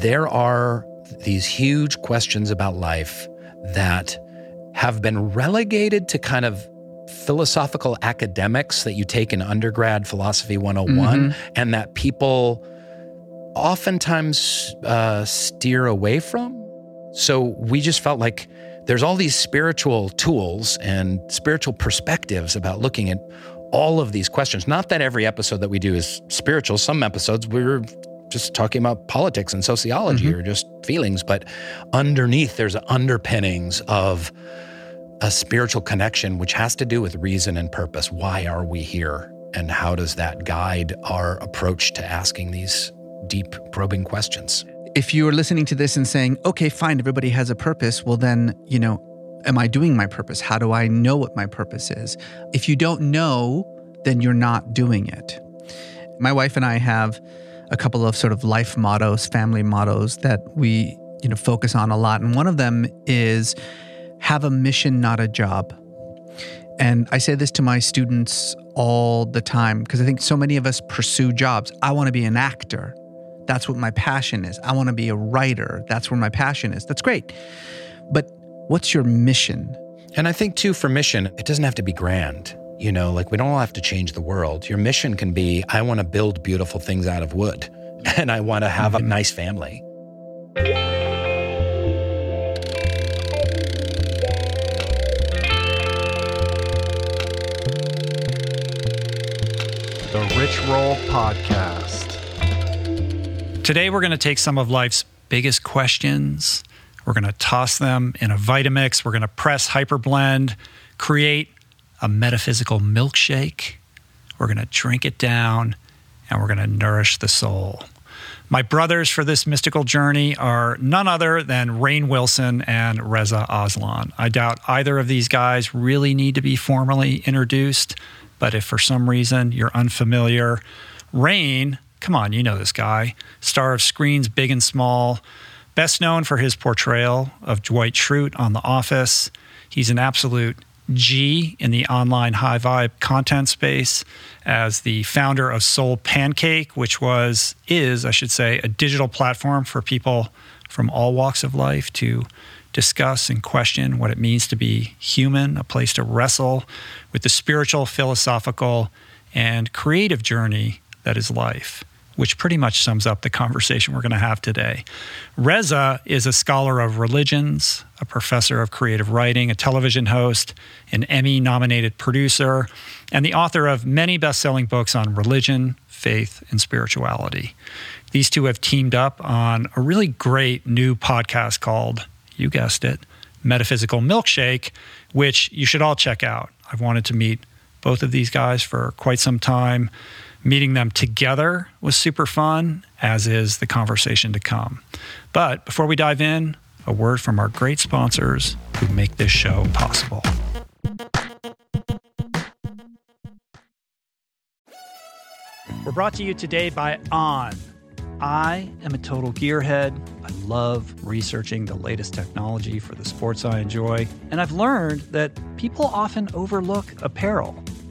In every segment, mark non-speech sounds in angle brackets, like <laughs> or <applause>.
there are these huge questions about life that have been relegated to kind of philosophical academics that you take in undergrad philosophy 101 mm-hmm. and that people oftentimes uh, steer away from. So we just felt like there's all these spiritual tools and spiritual perspectives about looking at all of these questions. Not that every episode that we do is spiritual. Some episodes we're just talking about politics and sociology mm-hmm. or just feelings, but underneath there's underpinnings of a spiritual connection which has to do with reason and purpose. Why are we here? And how does that guide our approach to asking these deep, probing questions? If you are listening to this and saying, okay, fine, everybody has a purpose, well, then, you know, am I doing my purpose? How do I know what my purpose is? If you don't know, then you're not doing it. My wife and I have a couple of sort of life mottos, family mottos that we, you know, focus on a lot. And one of them is have a mission, not a job. And I say this to my students all the time because I think so many of us pursue jobs. I want to be an actor. That's what my passion is. I want to be a writer. That's where my passion is. That's great. But what's your mission? And I think, too, for mission, it doesn't have to be grand. You know, like we don't all have to change the world. Your mission can be I want to build beautiful things out of wood <laughs> and I want to have a mm-hmm. nice family. The Rich Roll Podcast. Today, we're going to take some of life's biggest questions. We're going to toss them in a Vitamix. We're going to press hyperblend, create a metaphysical milkshake. We're going to drink it down and we're going to nourish the soul. My brothers for this mystical journey are none other than Rainn Wilson and Reza Aslan. I doubt either of these guys really need to be formally introduced, but if for some reason you're unfamiliar, Rainn, come on, you know this guy, star of screens big and small, best known for his portrayal of Dwight Schrute on The Office. He's an absolute G in the online high vibe content space as the founder of SoulPancake, which was, is, I should say, a digital platform for people from all walks of life to discuss and question what it means to be human, a place to wrestle with the spiritual, philosophical, and creative journey that is life which pretty much sums up the conversation we're going to have today. Reza is a scholar of religions, a professor of creative writing, a television host, an Emmy nominated producer, and the author of many best selling books on religion, faith, and spirituality. These two have teamed up on a really great new podcast called, you guessed it, Metaphysical Milkshake, which you should all check out. I've wanted to meet both of these guys for quite some time meeting them together was super fun, as is the conversation to come. But before we dive in, a word from our great sponsors who make this show possible. We're brought to you today by On. I am a total gearhead. I love researching the latest technology for the sports I enjoy. And I've learned that people often overlook apparel.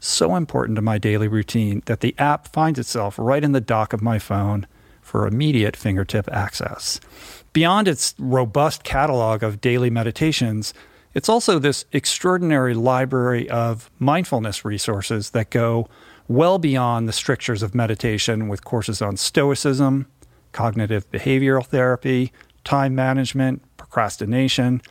so important to my daily routine that the app finds itself right in the dock of my phone for immediate fingertip access. Beyond its robust catalog of daily meditations, it's also this extraordinary library of mindfulness resources that go well beyond the strictures of meditation with courses on stoicism, cognitive behavioral therapy, time management, procrastination,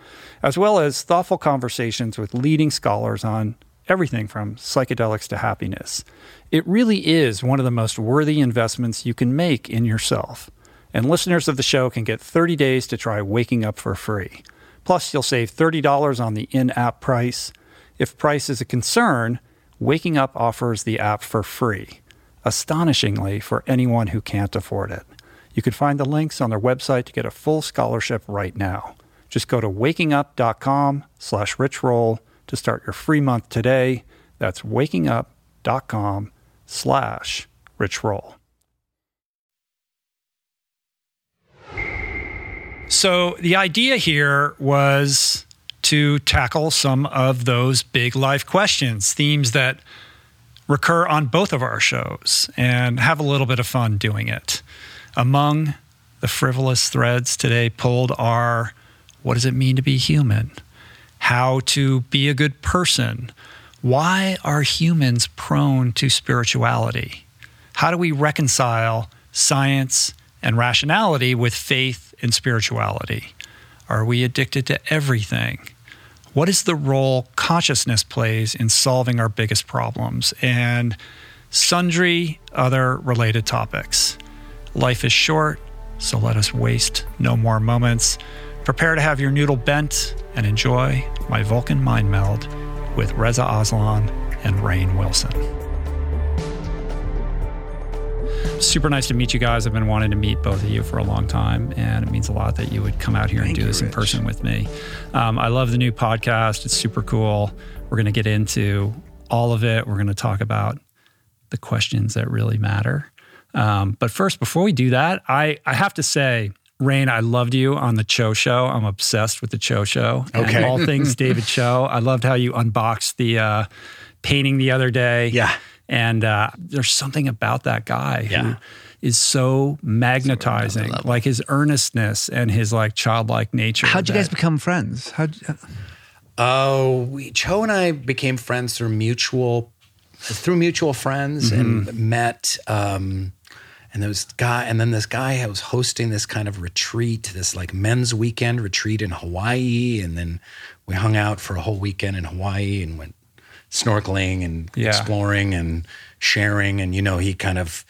as well as thoughtful conversations with leading scholars on everything from psychedelics to happiness. It really is one of the most worthy investments you can make in yourself. And listeners of the show can get 30 days to try waking up for free. Plus, you'll save $30 on the in app price. If price is a concern, Waking Up offers the app for free, astonishingly for anyone who can't afford it. You can find the links on their website to get a full scholarship right now. Just go to wakingup.com slash richroll to start your free month today. That's wakingup.com slash richroll. So the idea here was to tackle some of those big life questions, themes that recur on both of our shows, and have a little bit of fun doing it. Among the frivolous threads today pulled are what does it mean to be human? How to be a good person? Why are humans prone to spirituality? How do we reconcile science and rationality with faith and spirituality? Are we addicted to everything? What is the role consciousness plays in solving our biggest problems? And sundry other related topics. Life is short, so let us waste no more moments. Prepare to have your noodle bent and enjoy my Vulcan mind meld with Reza Aslan and Rainn Wilson super nice to meet you guys. I've been wanting to meet both of you for a long time, and it means a lot that you would come out here Thank and do you, this in Rich. person with me. Um, I love the new podcast. It's super cool. We're going to get into all of it. We're going to talk about the questions that really matter. Um, but first, before we do that, I, I have to say, Rainn, I loved you on the Choe Show. I'm obsessed with the Choe Show. and Okay. all <laughs> things David Choe. I loved how you unboxed the uh, painting the other day. Yeah. And uh, there's something about that guy who Yeah. is so magnetizing. level. Like his earnestness and his like childlike nature. How'd you guys become friends? How'd you, Oh, we Choe and I became friends through mutual through mutual friends and met um and there was guy and then this guy was hosting this kind of retreat, this like men's weekend retreat in Hawaii and then we hung out for a whole weekend in Hawaii and went snorkeling and Yeah. exploring and sharing and you know he kind of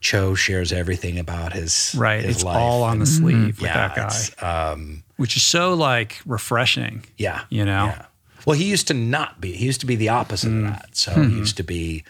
Choe shares everything about his right. his It's life. all on the sleeve with yeah, that guy, um, which is so like refreshing. yeah. You know? Yeah. Well, he used to not be. He used to be the opposite Mm. of that. So Hmm. he used to be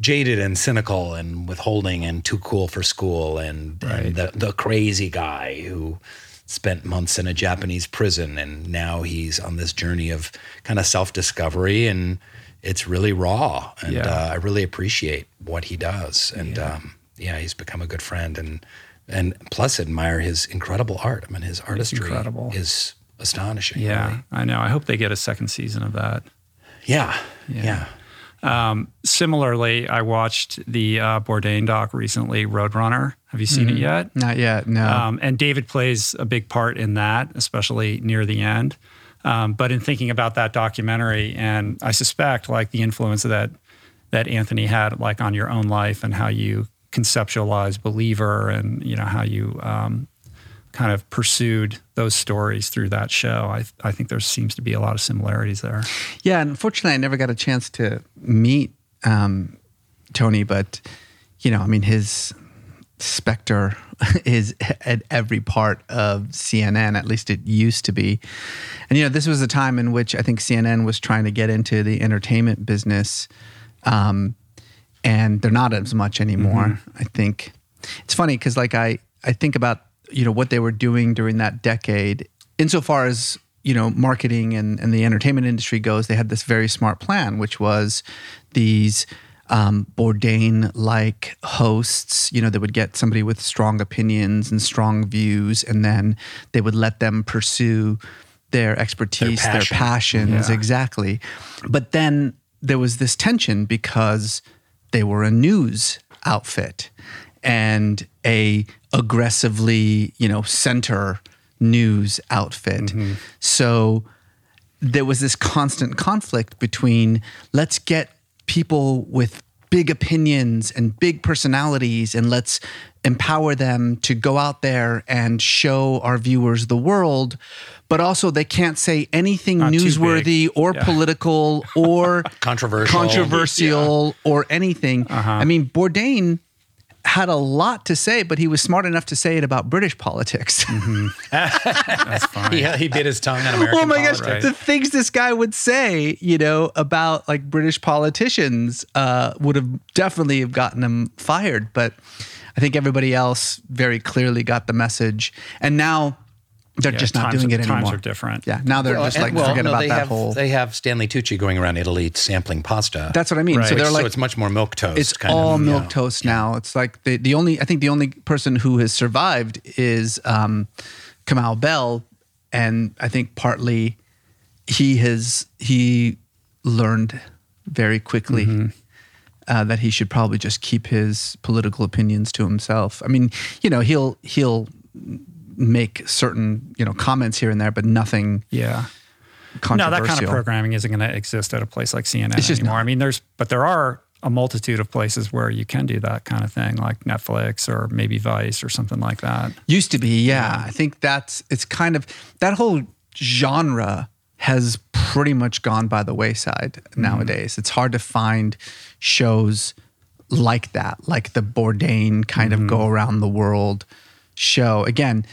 jaded and cynical and withholding and too cool for school and, and the, the crazy guy who spent months in a Japanese prison. And now he's on this journey of kind of self discovery. And it's really raw. And Yeah. uh, I really appreciate what he does. And yeah. Um, yeah, he's become a good friend. And, and plus, admire his incredible art. I mean, his artistry incredible. is astonishing. Yeah, really. I know. I hope they get a second season of that. Yeah. Yeah. Um, similarly, I watched the uh, Bourdain doc recently, Roadrunner. Have you seen it yet? not yet. No. Um, and David plays a big part in that, especially near the end. Um, but in thinking about that documentary, and I suspect like the influence that that Anthony had like on your own life and how you conceptualize believer and you know how you um, kind of pursued those stories through that show. I I think there seems to be a lot of similarities there. Yeah, and unfortunately, I never got a chance to meet um, Tony, but you know, I mean, his specter <laughs> is at every part of CNN. At least it used to be. And you know, this was a time in which I think CNN was trying to get into the entertainment business, um, and they're not as much anymore. I think it's funny because, like, I I think about you know what they were doing during that decade, insofar as you know marketing and, and the entertainment industry goes. They had this very smart plan, which was these um, Bourdain like hosts. You know, they would get somebody with strong opinions and strong views, and then they would let them pursue their expertise, their, passion. passions, Yeah. exactly. But then there was this tension because they were a news outfit and a aggressively, you know, center news outfit. So there was this constant conflict between let's get people with big opinions and big personalities and let's empower them to go out there and show our viewers the world but also they can't say anything Not newsworthy or Yeah. political or <laughs> Controversial. controversial or anything Uh-huh. i mean bourdain had a lot to say but he was smart enough to say it about british politics <laughs> That's fine. He, he bit his tongue on American oh my gosh, politics. the things this guy would say, you know, about like British politicians uh, would have definitely have gotten him fired. But I think everybody else very clearly got the message, and now they're Yeah, just not times doing are- it anymore. Times are different. Yeah, now they're Well, just and- like well, forget no, about they that have, whole. They have Stanley Tucci going around Italy sampling pasta. That's what I mean. Right. So they're like, so it's much more milk toast. it's kind all of, milk yeah. toast now. It's like the the only I think the only person who has survived is um, Kamau Bell, and I think partly he has he learned very quickly. Mm-hmm. Uh, that he should probably just keep his political opinions to himself. I mean, you know, he'll he'll make certain you know comments here and there, but nothing Yeah. No, that kind of programming isn't going to exist at a place like CNN It's just anymore. not. I mean, there's, but there are a multitude of places where you can do that kind of thing, like Netflix or maybe Vice or something like that. Used to be, yeah. I think that's it's kind of that whole genre has pretty much gone by the wayside mm-hmm. nowadays. It's hard to find shows like that, like the Bourdain kind of mm-hmm. go around the world show. Again,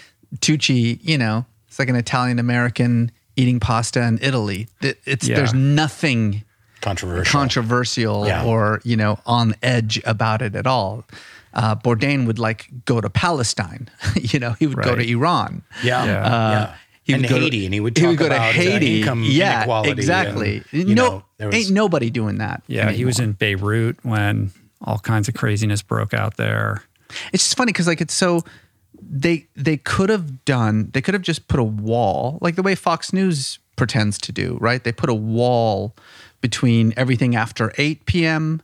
Tucci, you know, it's like an Italian American eating pasta in Italy. It- It's Yeah. there's nothing Controversial. controversial Yeah. or you know on edge about it at all. Uh, Bourdain would like go to Palestine. <laughs> you know, he would go to Iran. yeah. Yeah. yeah. Uh, he and would go to- Haiti, and he would he would go to about uh, Haiti. income yeah, inequality. exactly. and, you no, know, there was- ain't nobody doing that. Yeah. He was in Beirut when all kinds of craziness broke out there. It's just funny because like it's so they they could have done they could have just put a wall like the way Fox News pretends to do right they put a wall between everything after 8 p.m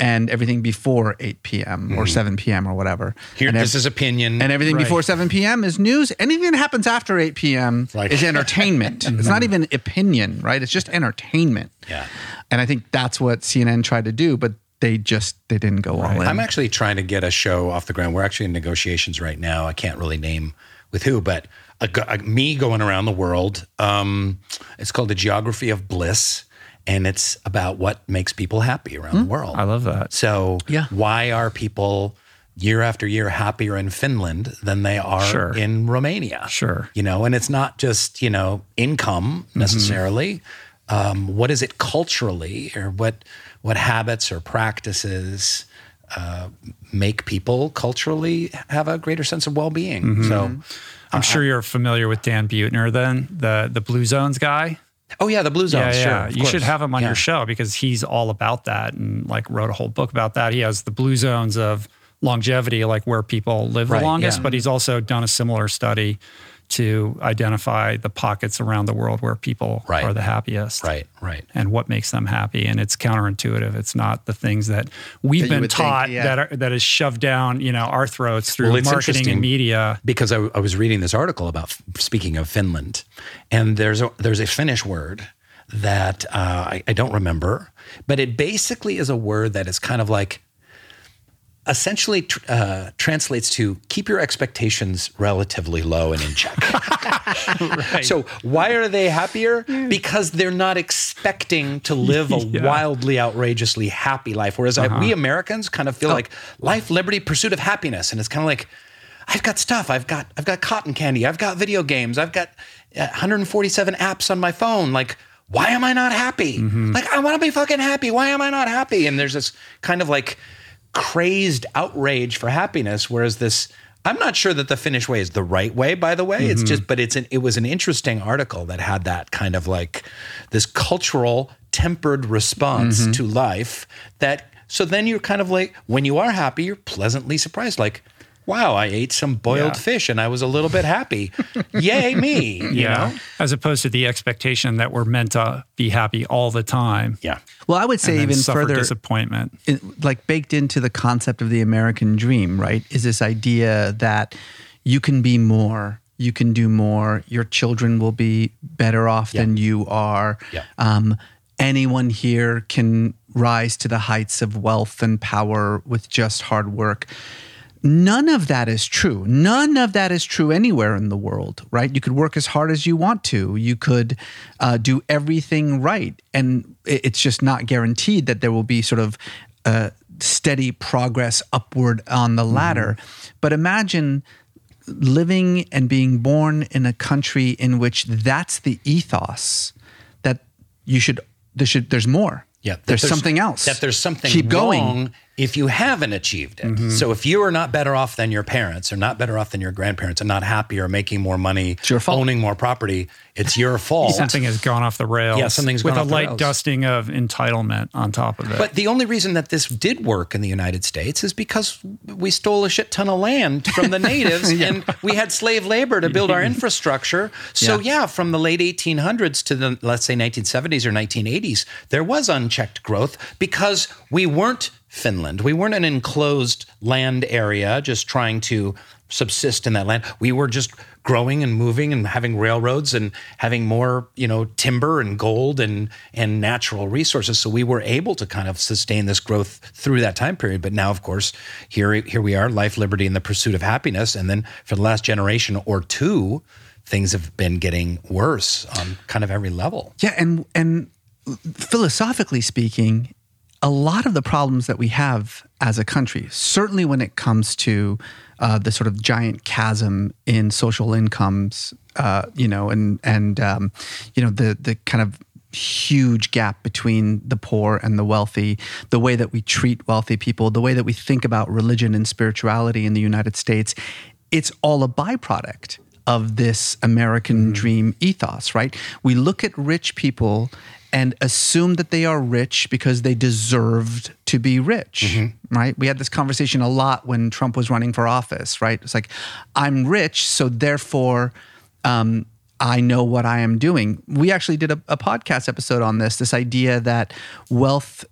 and everything before 8 p.m. or 7 p.m. or whatever. Mm-hmm. Here, and this is opinion. and everything Right. before 7 p.m. is news. Anything that happens after 8 p.m. Right. is entertainment. <laughs> it's not even opinion, right? It's just entertainment. Yeah. And I think that's what CNN tried to do, but they just they didn't go all in. I'm actually trying to get a show off the ground. We're actually in negotiations right now. I can't really name with who, but a, a- me going around the world. Um, it's called the Geography of Bliss, and it's about what makes people happy around the world. I love that. So, Yeah. why are people year after year happier in Finland than they are Sure. in Romania? Sure. You know, and it's not just, you know, income necessarily. Um, what is it culturally or what what habits or practices uh, make people culturally have a greater sense of well-being? Mm-hmm. So, mm-hmm. I'm uh, sure you're familiar with Dan Buettner, then the the Blue Zones guy. oh yeah, the blue zones. yeah, sure, yeah. of You should have him on Yeah. your show because he's all about that and like wrote a whole book about that. He has the blue zones of longevity, like where people live Right, the longest, yeah. but he's also done a similar study to identify the pockets around the world where people Right. are the happiest. Right, right. And what makes them happy, and it's counterintuitive. It's not the things that we've That been would think, taught yeah. that are, that is shoved down, you know, our throats through Well, marketing and media. because I, I was reading this article about speaking of Finland, and there's a, there's a Finnish word that uh, I, I don't remember, but it basically is a word that is kind of like essentially tr- uh, translates to keep your expectations relatively low and in check. <laughs> <laughs> So why are they happier? Because they're not expecting to live a <laughs> wildly outrageously happy life. Whereas I, we Americans kind of feel like life, liberty, pursuit of happiness, and it's kind of like I've got stuff. I've got I've got cotton candy. I've got video games. I've got uh, 147 apps on my phone. Like why am I not happy? Like I want to be fucking happy. Why am I not happy? And there's this kind of like crazed outrage for happiness whereas this I'm not sure that the Finnish way is the right way by the way. It's mm-hmm. just but it's an it was an interesting article that had that kind of like this cultural tempered response mm-hmm. to life that so then you're kind of like when you are happy you're pleasantly surprised. Like wow I ate some boiled Yeah. fish and I was a little bit happy <laughs> yay me you yeah. know As opposed to the expectation that we're meant to be happy all the time. yeah well, I would say even further disappointment. it, like baked into the concept of the American dream, right? Is this idea that you can be more, you can do more, your children will be better off than you are. Yeah. Um, anyone here can rise to the heights of wealth and power with just hard work. None of that is true. None of that is true anywhere in the world, right? You could work as hard as you want to. You could uh, do everything right. And it's just not guaranteed that there will be sort of uh, steady progress upward on the ladder. But imagine living and being born in a country in which that's the ethos that you should, there should, there's more. Yeah, that There's, something else. That there's something Keep going. If you haven't achieved it. Mm-hmm. So if you are not better off than your parents, or not better off than your grandparents, and not happier, or making more money, your fault. owning more property, it's your <laughs> fault. Something has gone off the rails. Yeah, something's with gone a off the light rails. dusting of entitlement on top of it. But the only reason that this did work in the United States is because we stole a shit ton of land from the <laughs> natives and we had slave labor to build our <laughs> infrastructure. So, yeah. from the late 1800s to the, let's say, 1970s or 1980s, there was unchecked growth because we weren't Finland. We weren't an enclosed land area just trying to subsist in that land. We were just growing and moving and having railroads and having more, you know, timber and gold and and natural resources. So we were able to kind of sustain this growth through that time period. But now, of course, here here we are, life, liberty, and the pursuit of happiness. And then for the last generation or two, things have been getting worse on kind of every level. Yeah, and and philosophically speaking, a lot of the problems that we have as a country, certainly when it comes to uh, the sort of giant chasm in social incomes, uh, you know, and and um, you know the the kind of huge gap between the poor and the wealthy, the way that we treat wealthy people, the way that we think about religion and spirituality in the United States, it's all a byproduct of this American dream ethos, right? We look at rich people and assume that they are rich because they deserved to be rich, right? We had this conversation a lot when Trump was running for office, right? It's like, I'm rich, so therefore, um, I know what I am doing. We actually did a, a podcast episode on this this idea that wealth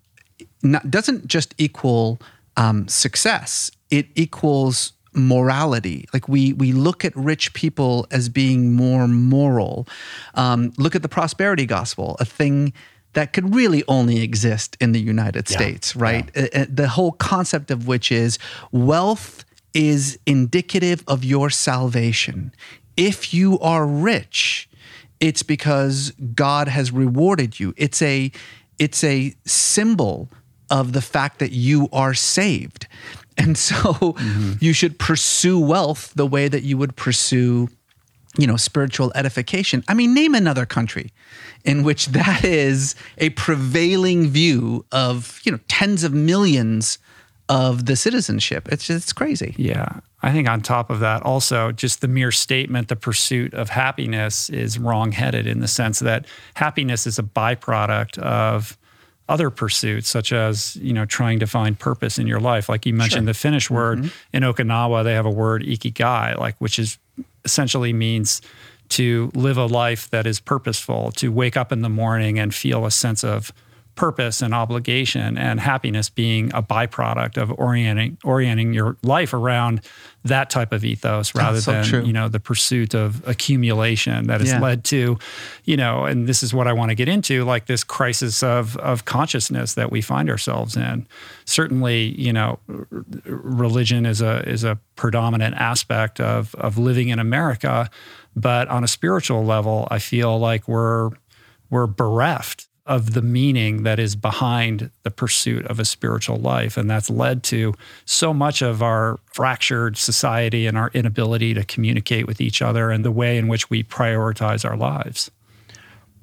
not, doesn't just equal um, success. It equals morality. Like we we look at rich people as being more moral. Um, look at the prosperity gospel, a thing that could really only exist in the United Yeah. States, right? Uh, uh, the whole concept of which is wealth is indicative of your salvation. If you are rich, it's because God has rewarded you. It's a it's a symbol of the fact that you are saved. And <laughs> so mm-hmm. you should pursue wealth the way that you would pursue you know spiritual edification. I mean name another country in which <laughs> that is a prevailing view of, you know, tens of millions of the citizenship. It's just it's crazy. Yeah. I think on top of that, also just the mere statement, the pursuit of happiness is wrongheaded in the sense that happiness is a byproduct of other pursuits, such as, you know, trying to find purpose in your life. Like you mentioned the Finnish mm-hmm. word in Okinawa, they have a word ikigai, like which is essentially means to live a life that is purposeful, to wake up in the morning and feel a sense of purpose and obligation and happiness being a byproduct of orienting orienting your life around that type of ethos rather so than true. you know the pursuit of accumulation that has Yeah. led to you know and this is what I want to get into like this crisis of of consciousness that we find ourselves in certainly you know religion is a is a predominant aspect of of living in America but on a spiritual level I feel like we're we're bereft of the meaning that is behind the pursuit of a spiritual life. And that's led to so much of our fractured society and our inability to communicate with each other and the way in which we prioritize our lives.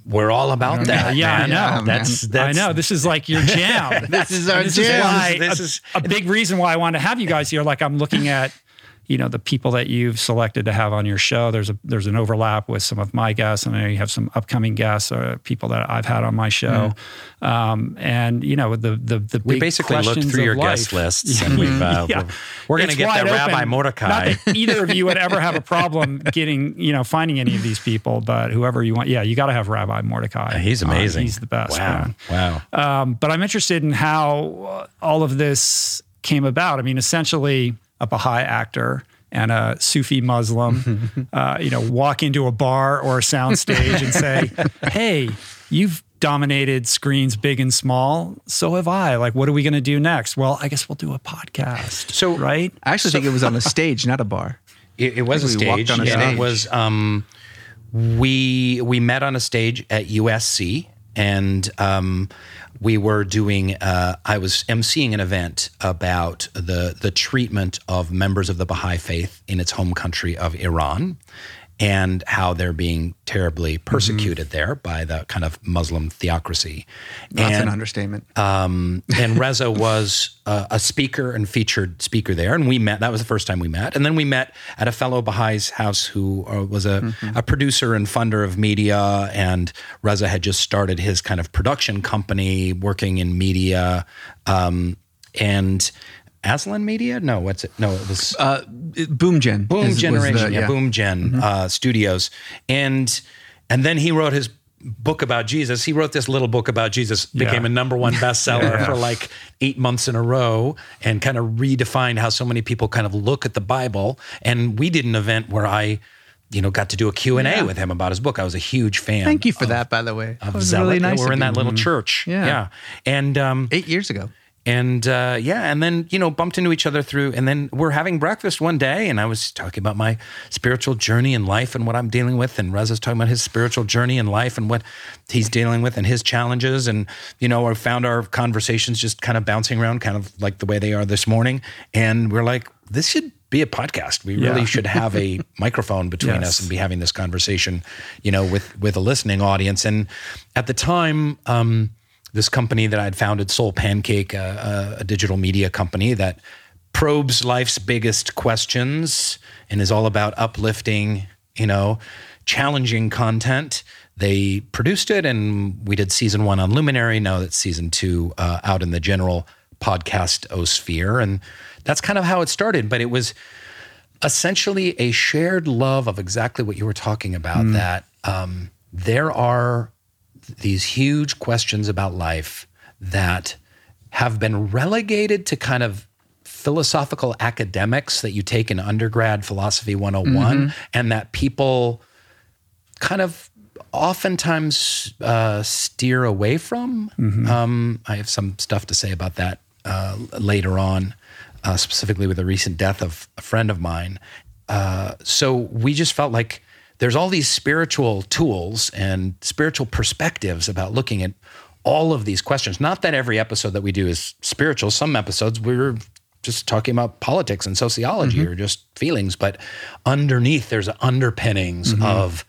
We're all about that. Yeah, I know. Yeah, That's, that's I know this is like your jam. <laughs> This is our this jam. Is why This a, is- a big reason why I wanted to have you guys here. Like I'm looking at, you know, the people that you've selected to have on your show. There's a there's an overlap with some of my guests, and I know you have some upcoming guests, or people that I've had on my show. Um, and you know, the the the We basically looked through your life. guest lists, <laughs> and we've uh, Yeah. we're going to get that Rabbi open. Mordecai. Not that either of you would ever have a <laughs> problem getting, you know, finding any of these people, but whoever you want, yeah, you got to have Rabbi Mordecai. He's on. amazing. he's the best. Wow. man. Wow. Um, but I'm interested in how uh, all of this came about. I mean, essentially, a Baha'i actor and a Sufi Muslim, <laughs> uh, you know, walk into a bar or a soundstage and say, <laughs> "Hey, you've dominated screens big and small. So have I. Like, what are we going to do next? Well, I guess we'll do a podcast. So- right? I actually think it was on a <laughs> stage, not a bar. It, it was a think we walked stage. on a yeah, stage. It was. Um, we we met on a stage at USC, and um, we were doing. Uh, I was emceeing an event about the the treatment of members of the Baha'i faith in its home country of Iran. And how they're being terribly Mm-hmm. persecuted there by the kind of Muslim theocracy. That's and, an understatement. um, and Reza <laughs> was uh, a speaker and featured speaker there, and we met. That was the first time we met, and then we met at a fellow Bahai's house who uh, was a, a producer and funder of media, and Reza had just started his kind of production company, working in media, um, and Aslan Media. No, what's it? No, it was Uh, Boom Gen. Boom is- was the- Generation, yeah, yeah. Boom Gen uh, Studios, and and then he wrote his book about Jesus. He wrote this little book about Jesus, became Yeah. a number one <laughs> bestseller Yeah. for like eight months in a row, and kind of redefined how so many people kind of look at the Bible. And we did an event where I. You know, got to do a Q and A with him about his book. I was a huge fan. Thank you for of, that, by the way. That Of was Zealot. really Yeah, we're in that little church. Yeah. yeah. And um, eight years ago. And uh, yeah, and then you know bumped into each other through, and then we're having breakfast one day, and I was talking about my spiritual journey in life and what I'm dealing with, and Reza's talking about his spiritual journey in life and what he's dealing with and his challenges, and you know, I found our conversations just kind of bouncing around, kind of like the way they are this morning, and we're like, this should be a podcast. We really Yeah. should have a <laughs> microphone between Yes. us and be having this conversation, you know, with with a listening audience. And at the time, um, this company that I'd founded, SoulPancake, a, a, a digital media company that probes life's biggest questions and is all about uplifting, you know, challenging content. They produced it, and we did season one on Luminary. Now that's season two uh, out in the general podcast osphere, and that's kind of how it started. But it was essentially a shared love of exactly what you were talking about that um, there are these huge questions about life that have been relegated to kind of philosophical academics that you take in undergrad philosophy 101 and that people kind of oftentimes uh, steer away from. Um, I have some stuff to say about that uh, later on, uh, specifically with the recent death of a friend of mine. Uh, so we just felt like there's all these spiritual tools and spiritual perspectives about looking at all of these questions. Not that every episode that we do is spiritual. Some episodes we're just talking about politics and sociology mm-hmm. or just feelings, but underneath there's underpinnings mm-hmm. of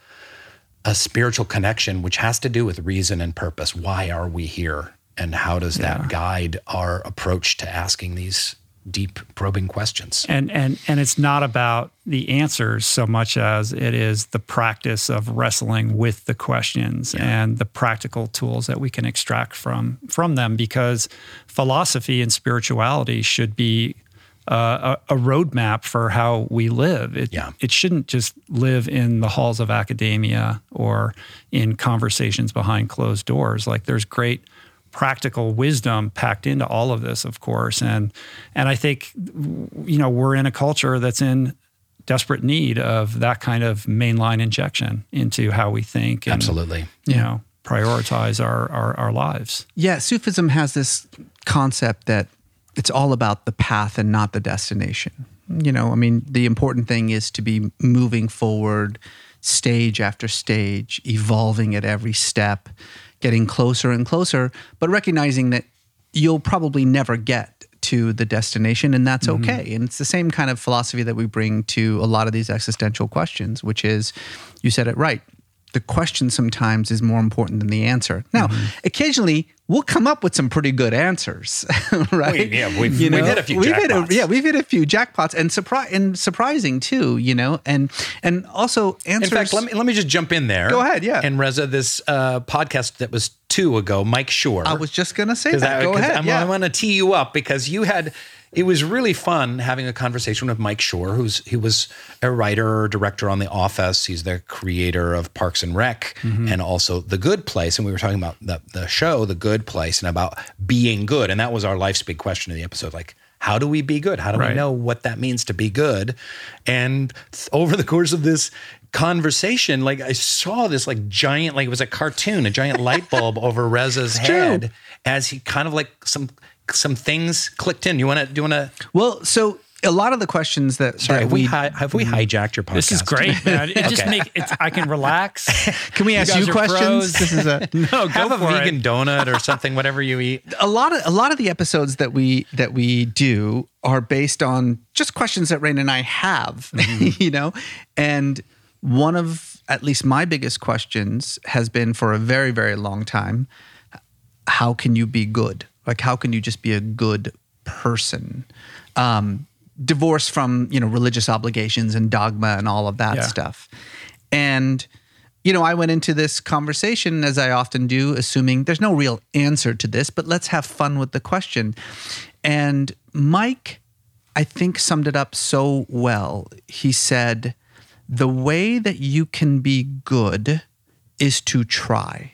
a spiritual connection which has to do with reason and purpose. Why are we here? And how does that guide our approach to asking these deep probing questions? and and and it's not about the answers so much as it is the practice of wrestling with the questions and the practical tools that we can extract from from them because philosophy and spirituality should be uh, a, a roadmap for how we live. It, Yeah. it shouldn't just live in the halls of academia or in conversations behind closed doors. Like there's great practical wisdom packed into all of this, of course. And and I think you know we're in a culture that's in desperate need of that kind of mainline injection into how we think and Absolutely. you know prioritize our, our our lives. Yeah, Sufism has this concept that it's all about the path and not the destination. You know, I mean, the important thing is to be moving forward stage after stage, evolving at every step, getting closer and closer, but recognizing that you'll probably never get to the destination and that's mm-hmm. okay. And it's the same kind of philosophy that we bring to a lot of these existential questions, which is you said it right the question sometimes is more important than the answer. Now, occasionally we'll come up with some pretty good answers, <laughs> right? We- yeah, we've- we've hit a few we've hit jackpots. yeah, we've hit a few jackpots, and surprise and surprising too, you know, and and also answers. In fact, let me let me just jump in there. Go ahead, yeah. And Reza, this uh, podcast that was two ago, Mike Schur. I was just gonna say that. I- Go ahead. I'm, yeah. I want to tee you up because you had. It was really fun having a conversation with Mike Schur, who's he was a writer, director on The Office. He's the creator of Parks and Rec, Mm-hmm. and also The Good Place. And we were talking about the, the show, The Good Place, and about being good. And that was our life's big question of the episode, like. How do we be good? How do we know what that means to be good? And over the course of this conversation, like I saw this like giant, like it was a cartoon, a giant light bulb over <laughs> Reza's head as he kind of like some some things clicked in. You want to? Do you want to? well, so a lot of the questions that, Sorry, that have we, we hi, have we mm-hmm. hijacked your podcast? This is great, man. It <laughs> just make it's I can relax. <laughs> can we ask guys you, questions? pros. This is a <laughs> No, have go a for vegan it. donut or something, whatever you eat. a lot of a lot of the episodes that we that we do are based on just questions that Rainn and I have, mm-hmm. you know, and one of at least my biggest questions has been for a very very long time: How can you be good? Like, how can you just be a good person? Um, divorced from you know religious obligations and dogma and all of that Yeah. stuff, and you know, I went into this conversation as I often do, assuming there's no real answer to this, but let's have fun with the question. And Mike, I think, summed it up so well. He said, The way that you can be good is to try.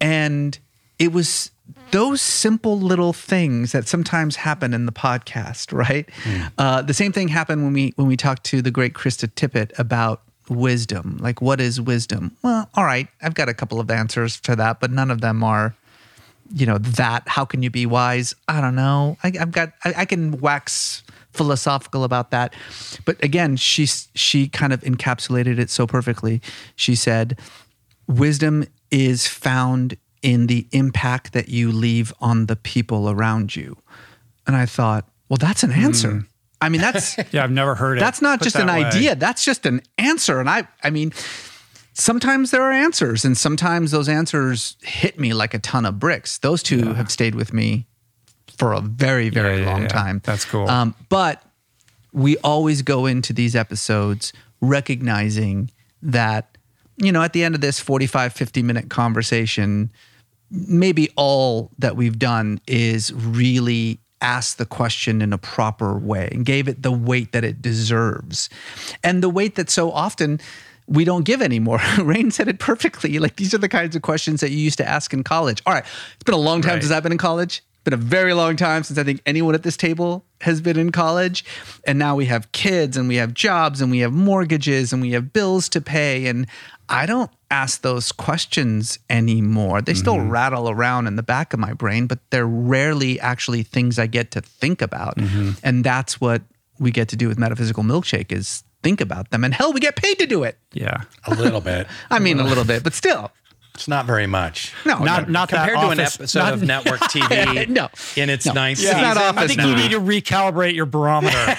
And it was those simple little things that sometimes happen in the podcast, right? Uh, the same thing happened when we when we talked to the great Krista Tippett about wisdom. Like, what is wisdom? Well, all right, I've got a couple of answers to that, but none of them are, you know, that. How can you be wise? I don't know. I, I've got. I, I can wax philosophical about that, but again, she she kind of encapsulated it so perfectly. She said, wisdom is found in the impact that you leave on the people around you. And I thought, well, that's an answer. I mean, that's <laughs> Yeah, I've never heard it. that's not put just an way. idea. That's just an answer. And I I mean, sometimes there are answers and sometimes those answers hit me like a ton of bricks. Those two have stayed with me for a very very Yeah, yeah, long yeah. time. That's cool. Um, but we always go into these episodes recognizing that you know at the end of this 45 50 minute conversation maybe all that we've done is really asked the question in a proper way and gave it the weight that it deserves and the weight that so often we don't give anymore. <laughs> Rainn said it perfectly. Like these are the kinds of questions that you used to ask in college. All right, it's been a long time Right. since I've been in college. been a very long time since I think anyone at this table has been in college. And now we have kids and we have jobs and we have mortgages and we have bills to pay. And I don't ask those questions anymore. They still mm-hmm. rattle around in the back of my brain, but they're rarely actually things I get to think about. Mm-hmm. And that's what we get to do with Metaphysical Milkshake is think about them. And hell, we get paid to do it. Yeah. A little bit. <laughs> I mean, a little bit, but still. It's not very much. No, Not not that Compared to an episode not- of <laughs> network TV <laughs> No. in its No. ninth It's season. not office I think you need to recalibrate your barometer <laughs>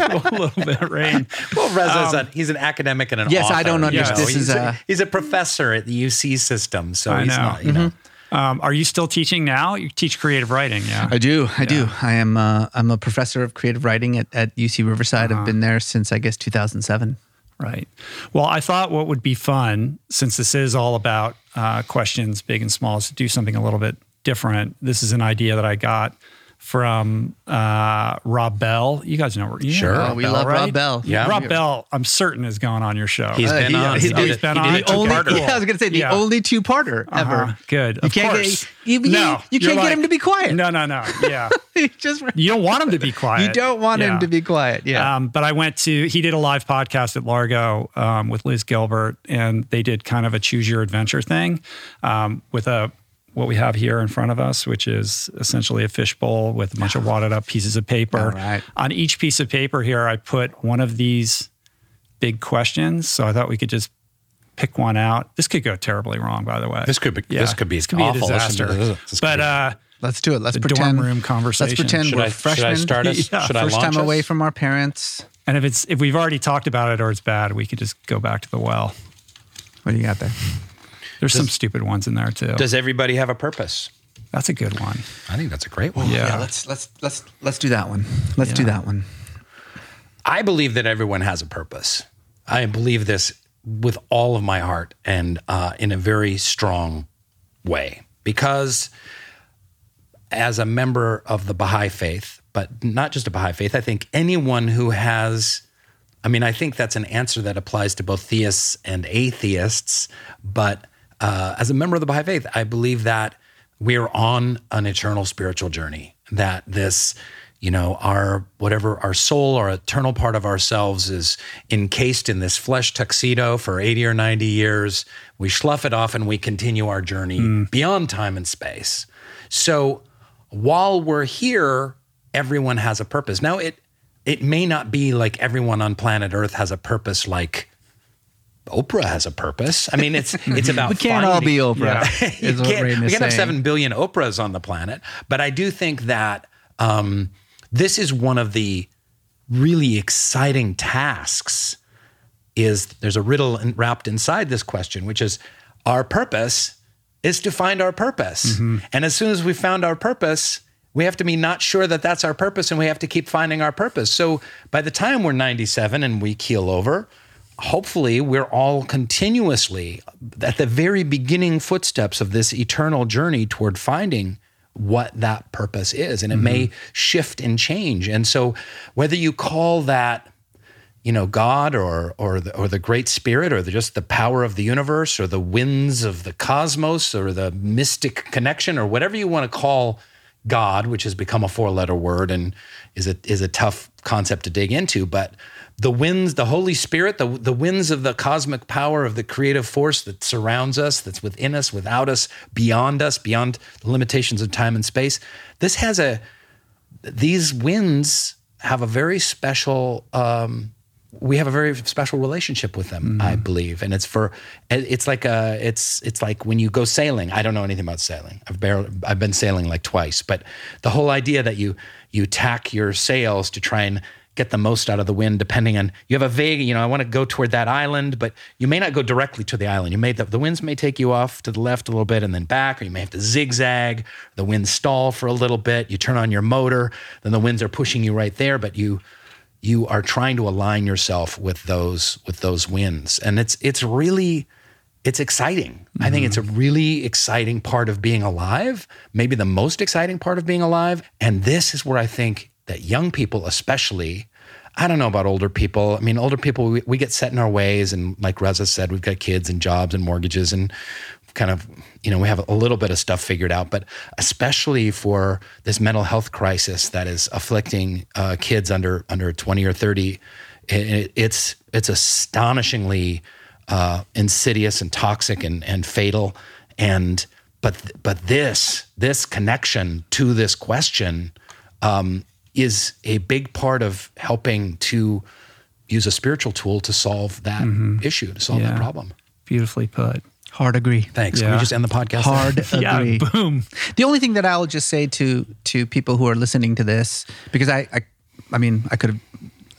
a little bit, Rainn. Well, Reza's a, he's an academic and an Yes, author, I don't you understand. know. This he's is a, a- he's a professor at the UC system, so I he's know. not, you know. Um, are you still teaching now? You teach creative writing, yeah. I do. I do. I am. Uh, I'm a professor of creative writing at, at UC Riverside. Uh-huh. I've been there since I guess 2007. Right. Well, I thought what would be fun, since this is all about uh, questions, big and small, is to do something a little bit different. This is an idea that I got from uh, Rob Bell. You guys know, you know Sure. Rob Oh, we Bell, love right? Rob Bell. Yeah. Rob Bell, I'm certain, is going on your show. He's Uh, been he- on. he did, been on. a only, yeah, I was going to say the Yeah. only two-parter Uh-huh. ever. Good. You of can't course. get you, you, no, you you're can't get him to be quiet. No, no, no. <laughs> Yeah. <laughs> You just you don't want him to be quiet. you don't want Yeah. him to be quiet. Yeah. Um, but I went to, he did a live podcast at Largo um, with Liz Gilbert, and they did kind of a choose your adventure thing um, with a, what we have here in front of us, which is essentially a fishbowl with a bunch of wadded up pieces of paper. All right. On each piece of paper here, I put one of these big questions. So I thought we could just pick one out. This could go terribly wrong, by the way. This could be- this could be this could be a awful. This disaster. this but uh, let's do it. Let's the pretend. dorm room conversation. Let's pretend Should we're I, should freshmen. I start us? <laughs> Yeah. Should First launch time away from our parents. and if it's if we've already talked about it or it's bad, we could just go back to the well. What do you got there? There's some stupid ones in there too. Does everybody have a purpose? That's a good one. I think that's a great one. Yeah. let's let's let's let's do that one. Let's do that one. I believe that everyone has a purpose. I believe this with all of my heart and uh, in a very strong way because as a member of the Baha'i faith, but not just a Baha'i faith, I think anyone who has, I mean, I think that's an answer that applies to both theists and atheists. But uh, as a member of the Baha'i faith, I believe that we're on an eternal spiritual journey, that this, you know, our whatever our soul or eternal part of ourselves is encased in this flesh tuxedo for 80 or 90 years. We slough it off and we continue our journey beyond time and space. So while we're here, everyone has a purpose. Now it it may not be like everyone on planet Earth has a purpose like Oprah has a purpose. I mean, it's <laughs> it's about We can't all be Oprah. <laughs> you can't- we can't have seven billion Oprahs on the planet, but I do think that um, this is one of the really exciting tasks. Is there's a riddle in- wrapped inside this question, which is our purpose is to find our purpose, and as soon as we found our purpose. We have to be not sure that that's our purpose, and we have to keep finding our purpose. So by the time we're 97 and we keel over, hopefully we're all continuously at the very beginning footsteps of this eternal journey toward finding what that purpose is. And it may mm-hmm. shift and change. And so whether you call that you know god or or the, or the great spirit or the, just the power of the universe or the winds of the cosmos or the mystic connection or whatever you want to call god which has become a four letter word and is a is a tough concept to dig into but the winds the holy spirit the the winds of the cosmic power of the creative force that surrounds us that's within us without us beyond us beyond the limitations of time and space. This has a these winds have a very special um, we have a very special relationship with them i believe. And it's for it's like a it's it's like when you go sailing i don't know anything about sailing. I've barely i've been sailing like twice but the whole idea that you you tack your sails to try and get the most out of the wind depending on you have a vague you know i want to go toward that island but you may not go directly to the island. You may the, the winds may take you off to the left a little bit and then back or you may have to zigzag the winds stall for a little bit you turn on your motor then the winds are pushing you right there but you you are trying to align yourself with those with those winds. And it's it's really it's exciting. I think it's a mm-hmm. really exciting part of being alive maybe the most exciting part of being alive. And this is where i think that young people especially i don't know about older people i mean older people we, we get set in our ways and like reza said we've got kids and jobs and mortgages and kind of, you know, we have a little bit of stuff figured out, but especially for this mental health crisis that is afflicting uh, kids under under 20 or 30, it, it's it's astonishingly uh, insidious and toxic and, and fatal. And but but this this connection to this question um, is a big part of helping to use a spiritual tool to solve that issue, to solve that problem. Beautifully put. Hard agree. Thanks. Can we just end the podcast? Hard <laughs> agree. Yeah, boom. The only thing that I'll just say to to people who are listening to this, because I I, I mean I could have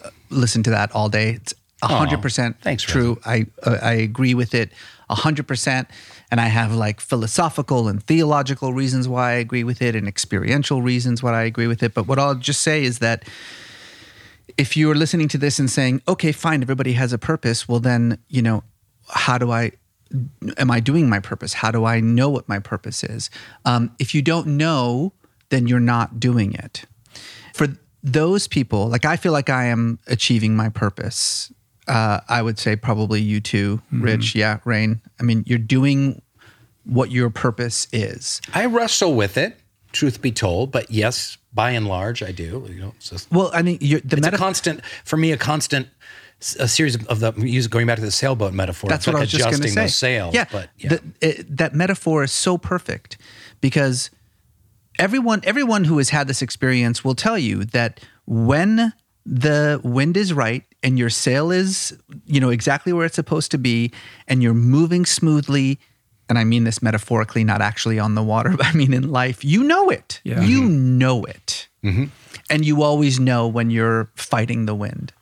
uh, listened to that all day. It's hundred percent thanks, true. I uh, I agree with it hundred percent, and I have like philosophical and theological reasons why I agree with it, and experiential reasons why I agree with it. But what I'll just say is that if you're listening to this and saying, okay, fine, everybody has a purpose, well, then, you know, how do I, am I doing my purpose? How do I know what my purpose is? Um, if you don't know, then you're not doing it. For those people, like I feel like I am achieving my purpose. Uh, I would say probably you too, Rich. Yeah, Rainn. I mean, you're doing what your purpose is. I wrestle with it, truth be told, but yes, by and large, I do. You know, it's, just, Well, I mean, you're, the it's meta- a constant for me. A constant, a series of, of the use going back to the sailboat metaphor. That's what like I was just going to adjusting say. those sails. Yeah, but yeah. the- it- that metaphor is so perfect because everyone everyone who has had this experience will tell you that when the wind is right and your sail is you know exactly where it's supposed to be and you're moving smoothly and I mean this metaphorically not actually on the water <laughs> but I mean in life you know it Yeah. you mm-hmm. know it mm-hmm. and you always know when you're fighting the wind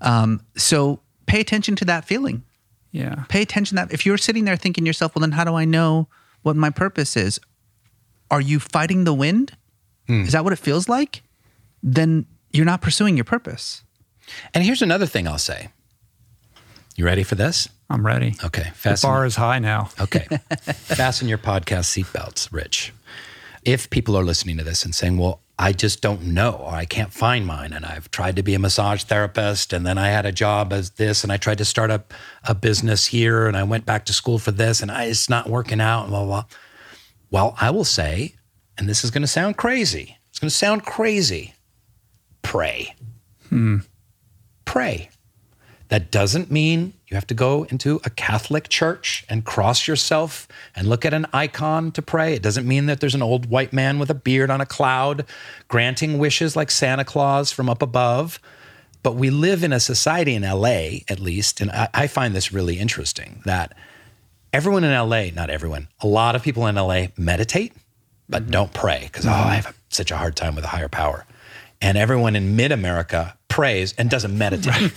um, so pay attention to that feeling Yeah. pay attention that if you're sitting there thinking to yourself, well, then how do I know what my purpose is? Are you fighting the wind? Hmm. Is that what it feels like? Then you're not pursuing your purpose. and here's another thing I'll say. You ready for this? I'm ready. Okay, The bar is high now. <laughs> Okay. Fasten your podcast seatbelts, Rich. If people are listening to this and saying, well, I just don't know, or I can't find mine, and I've tried to be a massage therapist, and then I had a job as this, and I tried to start up a business here, and I went back to school for this, and I, it's not working out, and blah, blah, blah. Well, I will say, and this is going to sound crazy, it's going to sound crazy pray. Hmm. Pray. That doesn't mean you have to go into a Catholic church and cross yourself and look at an icon to pray. It doesn't mean that there's an old white man with a beard on a cloud granting wishes like Santa Claus from up above. But we live in a society in LA, at least, and I, I find this really interesting that everyone in LA, not everyone, a lot of people in LA meditate, but mm-hmm. don't pray because, oh, I have such a hard time with a higher power. And everyone in mid America prays and doesn't meditate.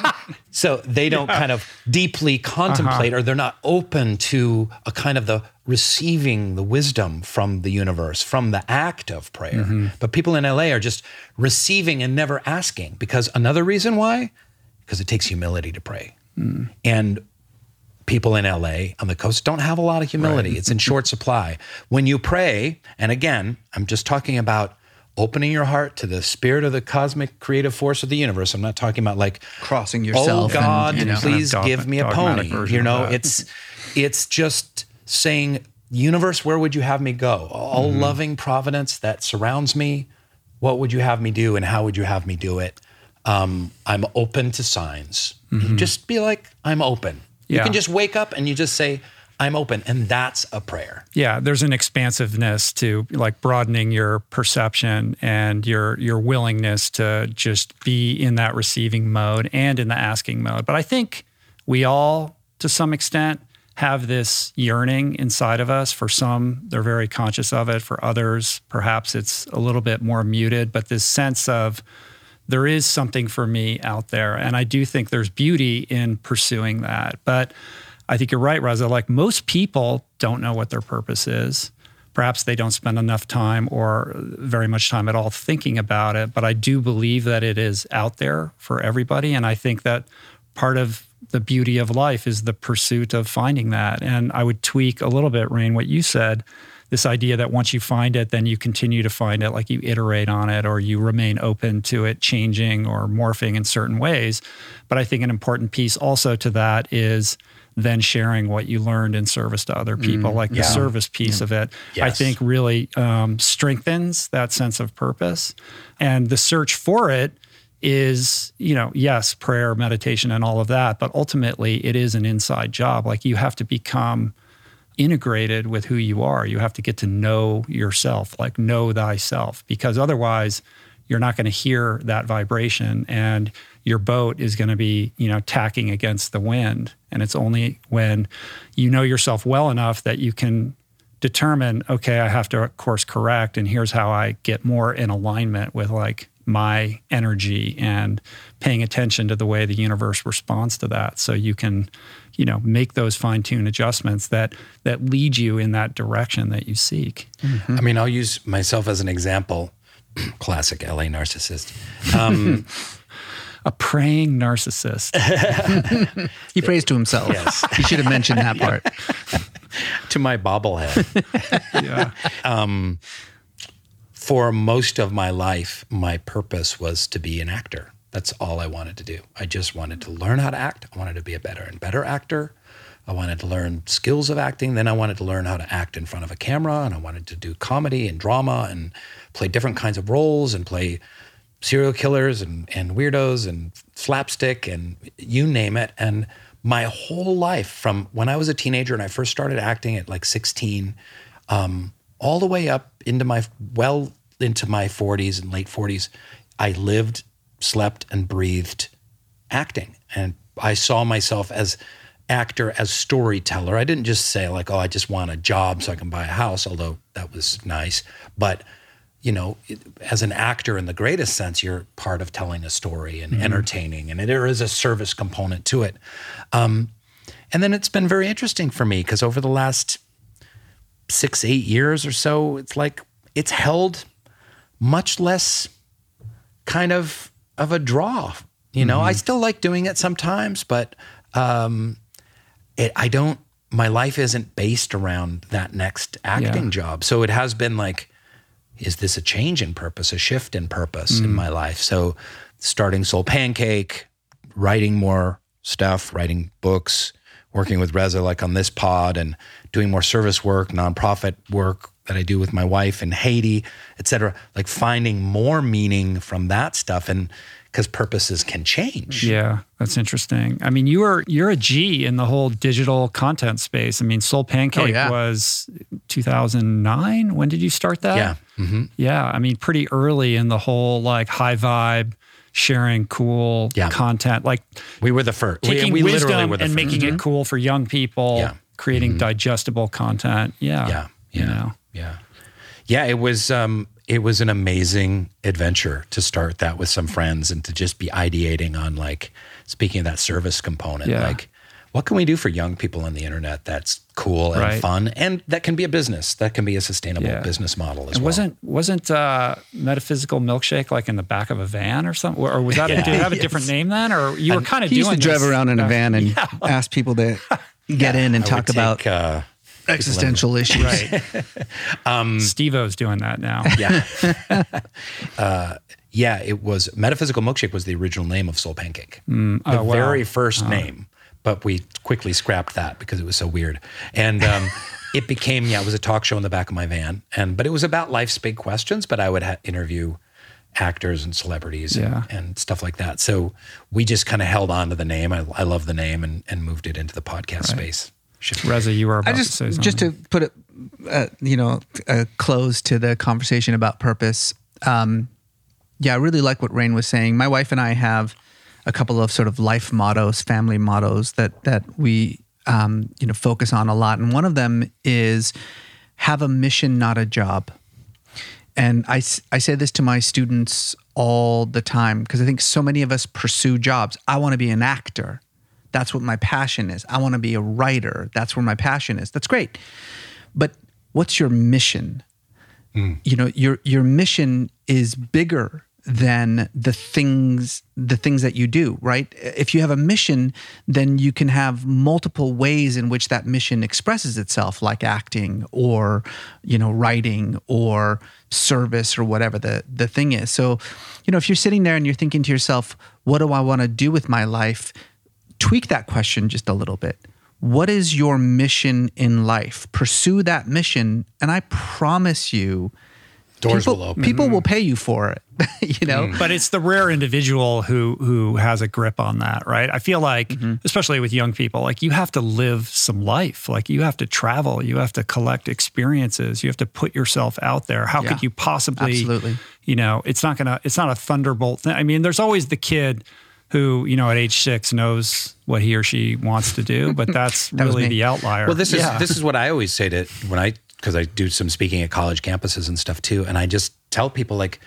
<laughs> so they don't kind of deeply contemplate uh-huh. or they're not open to a kind of the receiving the wisdom from the universe, from the act of prayer. Mm-hmm. But people in LA are just receiving and never asking because another reason why? Because it takes humility to pray. Mm. And people in LA on the coast don't have a lot of humility. It's in short supply. When you pray, and again, I'm just talking about opening your heart to the spirit of the cosmic creative force of the universe. I'm not talking about like Crossing Oh yourself. and, God, you know, please Kind of give me a pony. You know, it's it's just saying, universe, where would you have me go? All Mm-hmm. loving providence that surrounds me. What would you have me do, and how would you have me do it? Um, I'm open to signs. You just be like, I'm open. You Mm-hmm. Can just wake up and you just say, I'm open, and that's a prayer. Yeah, there's an expansiveness to like broadening your perception and your your willingness to just be in that receiving mode and in the asking mode. But I think we all to some extent have this yearning inside of us. For some, they're very conscious of it. For others, perhaps it's a little bit more muted, but this sense of there is something for me out there. And I do think there's beauty in pursuing that. But I think you're right, Reza. Like most people don't know what their purpose is. Perhaps they don't spend enough time or very much time at all thinking about it. But I do believe that it is out there for everybody. And I think that part of the beauty of life is the pursuit of finding that. And I would tweak a little bit, Rainn, what you said this idea that once you find it, then you continue to find it, like you iterate on it or you remain open to it changing or morphing in certain ways. But I think an important piece also to that is then sharing what you learned in service to other people, like Mm, yeah. the service piece of it, I think really um, strengthens that sense of purpose. And the search for it is, you know, yes, prayer, meditation, and all of that, but ultimately it is an inside job. Like you have to become integrated with who you are. You have to get to know yourself, like know thyself, because otherwise you're not going to hear that vibration and your boat is going to be, you know, tacking against the wind. And it's only when you know yourself well enough that you can determine, okay, I have to course correct and here's how I get more in alignment with like my energy and paying attention to the way the universe responds to that so you can you know make those fine-tune adjustments that that lead you in that direction that you seek mm-hmm. I mean, I'll use myself as an example. <clears throat> Classic LA narcissist. <laughs> Um, a praying narcissist <laughs> He prays to himself. Yes. <laughs> He should have mentioned that part. to my bobblehead. yeah Um, For most of my life, my purpose was to be an actor. That's all I wanted to do. I just wanted to learn how to act. I wanted to be a better and better actor. I wanted to learn skills of acting. Then I wanted to learn how to act in front of a camera. And I wanted to do comedy and drama and play different kinds of roles and play serial killers and, and weirdos and slapstick and you name it. And my whole life, from when I was a teenager and I first started acting at like 16, um, all the way up into my well into my 40s and late 40s, I lived, slept, and breathed acting. And I saw myself as actor, as storyteller. I didn't just say like, oh, I just want a job so I can buy a house, although that was nice. But you know, as an actor in the greatest sense, you're part of telling a story and entertaining, and there is a service component to it. Um, and then it's been very interesting for me because over the last six, eight years or so, it's like it's held much less kind of of a draw. You know, I still like doing it sometimes, but um, it, I don't. My life isn't based around that next acting Yeah. job, so it has been like, is this a change in purpose, a shift in purpose in mm. my life? So, starting SoulPancake, writing more stuff, writing books, working with Reza like on this pod, and doing more service work, nonprofit work that I do with my wife in Haiti, et cetera. Like finding more meaning from that stuff, and because purposes can change. Yeah, that's interesting. I mean, you are you're a G in the whole digital content space. I mean, SoulPancake Oh, yeah. was 2009. When did you start that? Yeah. hmm Yeah, I mean, pretty early in the whole like high vibe, sharing cool Yeah. content, like We were the first. Taking we, literally wisdom were the and first. making it cool for young people, Yeah. Mm-hmm. creating digestible content. Yeah, Yeah, you yeah. know, Yeah. Yeah, it was um it was an amazing adventure to start that with some friends and to just be ideating on like speaking of that service component Yeah. like what can we do for young people on the internet that's cool and Right. fun and that can be a business that can be a sustainable Yeah. business model as And well. wasn't wasn't uh, metaphysical milkshake like in the back of a van or something, or was that <laughs> did it have a different name then, or you were kind of He doing used to drive around in a van <laughs> and ask people to <laughs> get in and I talk would about uh, existential issues. <laughs> Right. Steve-O's doing that now. yeah. <laughs> uh, yeah, it was Metaphysical Milkshake was the original name of SoulPancake. the oh, wow. very first name, but we quickly scrapped that because it was so weird. And um, <laughs> it became yeah, it was a talk show in the back of my van, and but it was about life's big questions. But I would ha- interview actors and celebrities and, Yeah. and stuff like that. So we just kind of held on to the name. I, I love the name and, and moved it into the podcast space. Reza, you were about I just to say something. just to put it, uh, you know, a close to the conversation about purpose. Um, yeah, I really like what Rainn was saying. My wife and I have a couple of sort of life mottos, family mottos that that we um, you know focus on a lot, and one of them is have a mission, not a job. And I I say this to my students all the time because I think so many of us pursue jobs. I want to be an actor. That's what my passion is. I want to be a writer. That's where my passion is. That's great. But what's your mission? Hmm. You know, your your mission is bigger than the things the things that you do, right? If you have a mission, then you can have multiple ways in which that mission expresses itself, like acting or, you know, writing or service or whatever the the thing is. So, you know, if you're sitting there and you're thinking to yourself, what do I want to do with my life? Tweak that question just a little bit. what is your mission in life? Pursue that mission, and I promise you, Doors people, will open. people will pay you for it. <laughs> you know, But it's the rare individual who who has a grip on that, right? I feel like, Mm-hmm. especially with young people, like you have to live some life. Like you have to travel, you have to collect experiences, you have to put yourself out there. How Yeah. could you possibly Absolutely. you know, it's not gonna it's not a thunderbolt thing. I mean, there's always the kid who, you know, at age six knows what he or she wants to do, but <laughs> that's That really the outlier. Well, this is Yeah. this is what I always say to when I because I do some speaking at college campuses and stuff too, and I just tell people like,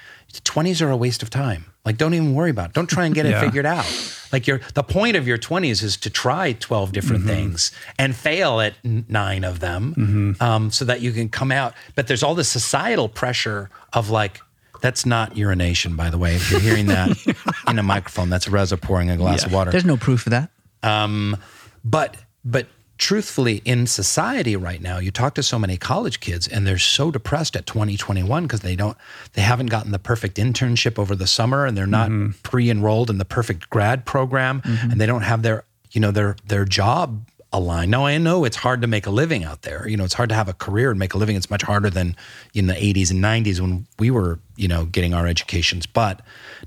twenties are a waste of time. Like, don't even worry about it. Don't try and get it <laughs> Yeah. figured out. Like, your the point of your twenties is to try twelve different things and fail at nine of them, um, so that you can come out. But there's all this societal pressure of like. That's not urination, by the way. If you're hearing that <laughs> in a microphone, that's Reza pouring a glass of water. there's no proof of that. Um, but but truthfully, in society right now, you talk to so many college kids, and they're so depressed at 2021 because they don't they haven't gotten the perfect internship over the summer, and they're not pre-enrolled in the perfect grad program, and they don't have their you know their their job aligned. Now I know it's hard to make a living out there. You know, it's hard to have a career and make a living. It's much harder than in the 80s and 90s when we were, you know, getting our educations. But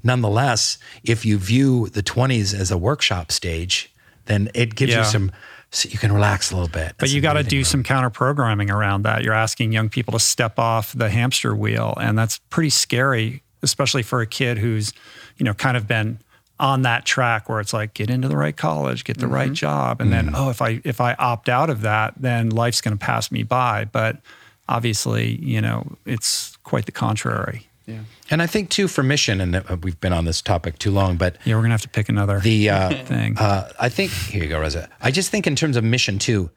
nonetheless, if you view the 20s as a workshop stage, then it gives Yeah. you some so you can relax a little bit. But you got to do some counter programming around that. You're asking young people to step off the hamster wheel, and that's pretty scary, especially for a kid who's, you know, kind of been on that track where it's like get into the right college, get the right job, and then oh, if I if I opt out of that, then life's going to pass me by. But obviously, you know, it's quite the contrary. Yeah. And I think too for mission, and uh, we've been on this topic too long, but Yeah, we're gonna have to pick another the uh, thing. Uh, I think here you go, Reza. I just think in terms of mission too,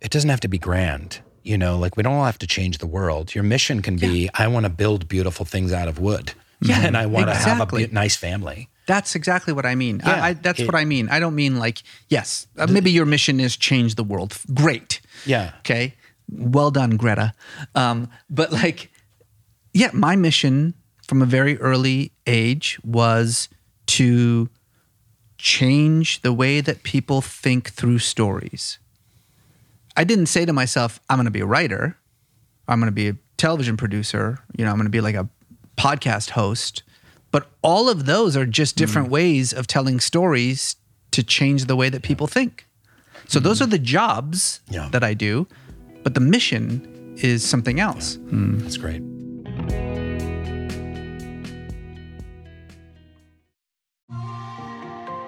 it doesn't have to be grand. You know, like we don't all have to change the world. Your mission can be: I want to build beautiful things out of wood. Yeah, <laughs> and I want to have a nice family. That's exactly what I mean. Yeah. I, I, that's It- what I mean. I don't mean like, yes, uh, maybe your mission is change the world. Great. Yeah. Okay. Well done, Greta. Um, but like, yeah, my mission from a very early age was to change the way that people think through stories. I didn't say to myself, I'm going to be a writer. I'm going to be a television producer. You know, I'm going to be like a podcast host. But all of those are just different mm. ways of telling stories to change the way that people think. So those mm. are the jobs Yeah. that I do, but the mission is something else. Mm. That's great.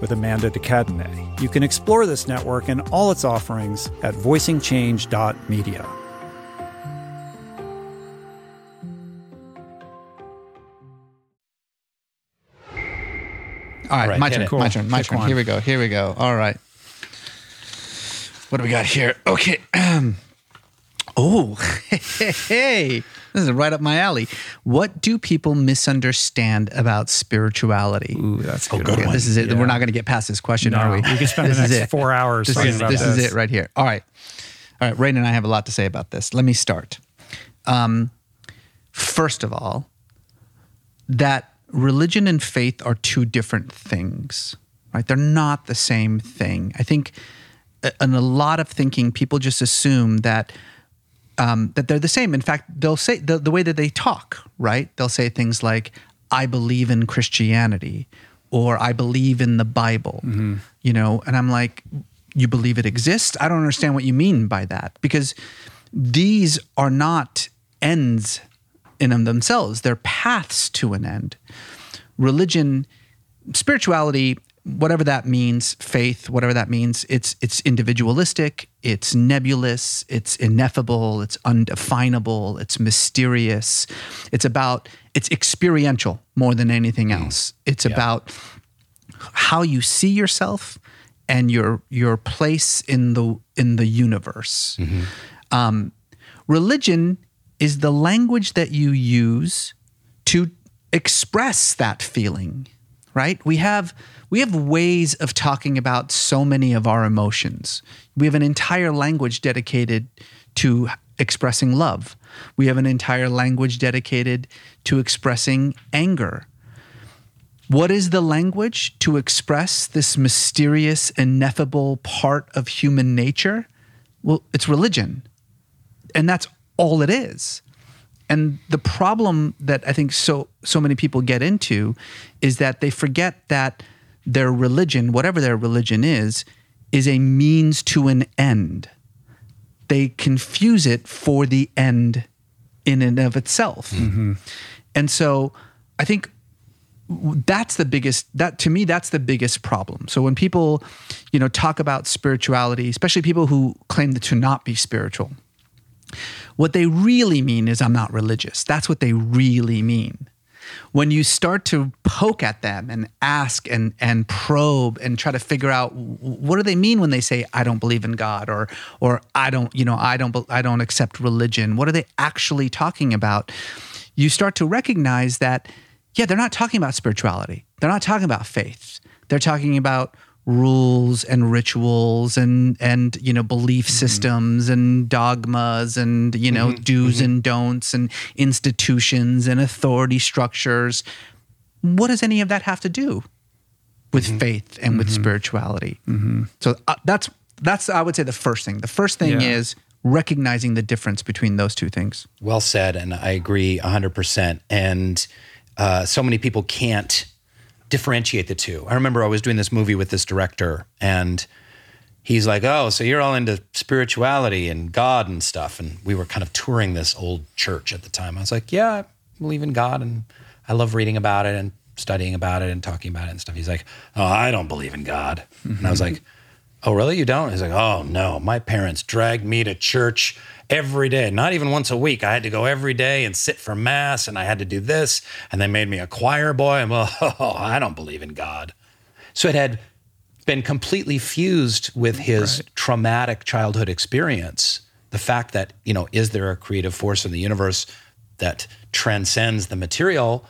with Amanda de Cadenet. You can explore this network and all its offerings at voicingchange.media. All right, right, my turn. it. My turn. My Pick turn. one. Here we go. Here we go. All right. What do we got here? Okay. <clears throat> oh, hey, <laughs> hey, this is right up my alley. What do people misunderstand about spirituality? Ooh, that's a good, good one. one. This is it. Yeah. We're not going to get past this question, No, are we? we can spend the This is next it. four hours This talking is about this This is it right here. All right, all right. Rainn and I have a lot to say about this. Let me start. Um, first of all, that religion and faith are two different things, right? They're not the same thing. I think uh, in a lot of thinking, people just assume that um, that they're the same. In fact, they'll say the, the way that they talk, right? They'll say things like, "I believe in Christianity," or "I believe in the Bible," you know. And I'm like, "You believe it exists?" I don't understand what you mean by that because these are not ends in them themselves; they're paths to an end. Religion, spirituality, whatever that means, faith, whatever that means, it's it's individualistic, it's nebulous, it's ineffable, it's undefinable, it's mysterious. It's about it's experiential more than anything else. It's about how you see yourself and your your place in the in the universe. Um, religion is the language that you use to express that feeling, right? We have we have ways of talking about so many of our emotions. We have an entire language dedicated to expressing love. We have an entire language dedicated to expressing anger. What is the language to express this mysterious, ineffable part of human nature? Well, it's religion. And that's all it is. And the problem that I think so so many people get into is that they forget that their religion, whatever their religion is, is a means to an end. They confuse it for the end in and of itself. Mm-hmm. And so I think that's the biggest that to me that's the biggest problem so when people you know talk about spirituality especially people who claim to not be spiritual what they really mean is i'm not religious that's what they really mean when you start to poke at them and ask and and probe and try to figure out what do they mean when they say I don't believe in God or or I don't you know I don't I don't accept religion what are they actually talking about? You start to recognize that yeah they're not talking about spirituality. They're not talking about faith. They're talking about rules and rituals and and you know belief mm-hmm. systems and dogmas and you know mm-hmm. do's mm-hmm. and don'ts and institutions and authority structures. What does any of that have to do with faith and with spirituality? So uh, that's that's i would say the first thing. The first thing Yeah. is recognizing the difference between those two things. Well said, and I agree 100%. And uh, so many people can't differentiate the two. I remember I was doing this movie with this director, and he's like, Oh, so you're all into spirituality and God and stuff. And we were kind of touring this old church at the time. I was like, Yeah, I believe in God, and I love reading about it and studying about it and talking about it and stuff. He's like, Oh, I don't believe in God. And I was <laughs> like, Oh, really? You don't? He's like, Oh, no. My parents dragged me to church every day, not even once a week. I had to go every day and sit for mass, and I had to do this. And they made me a choir boy. And <laughs> well, oh, I don't believe in God. So it had been completely fused with his traumatic childhood experience. The fact that, you know, is there a creative force in the universe that transcends the material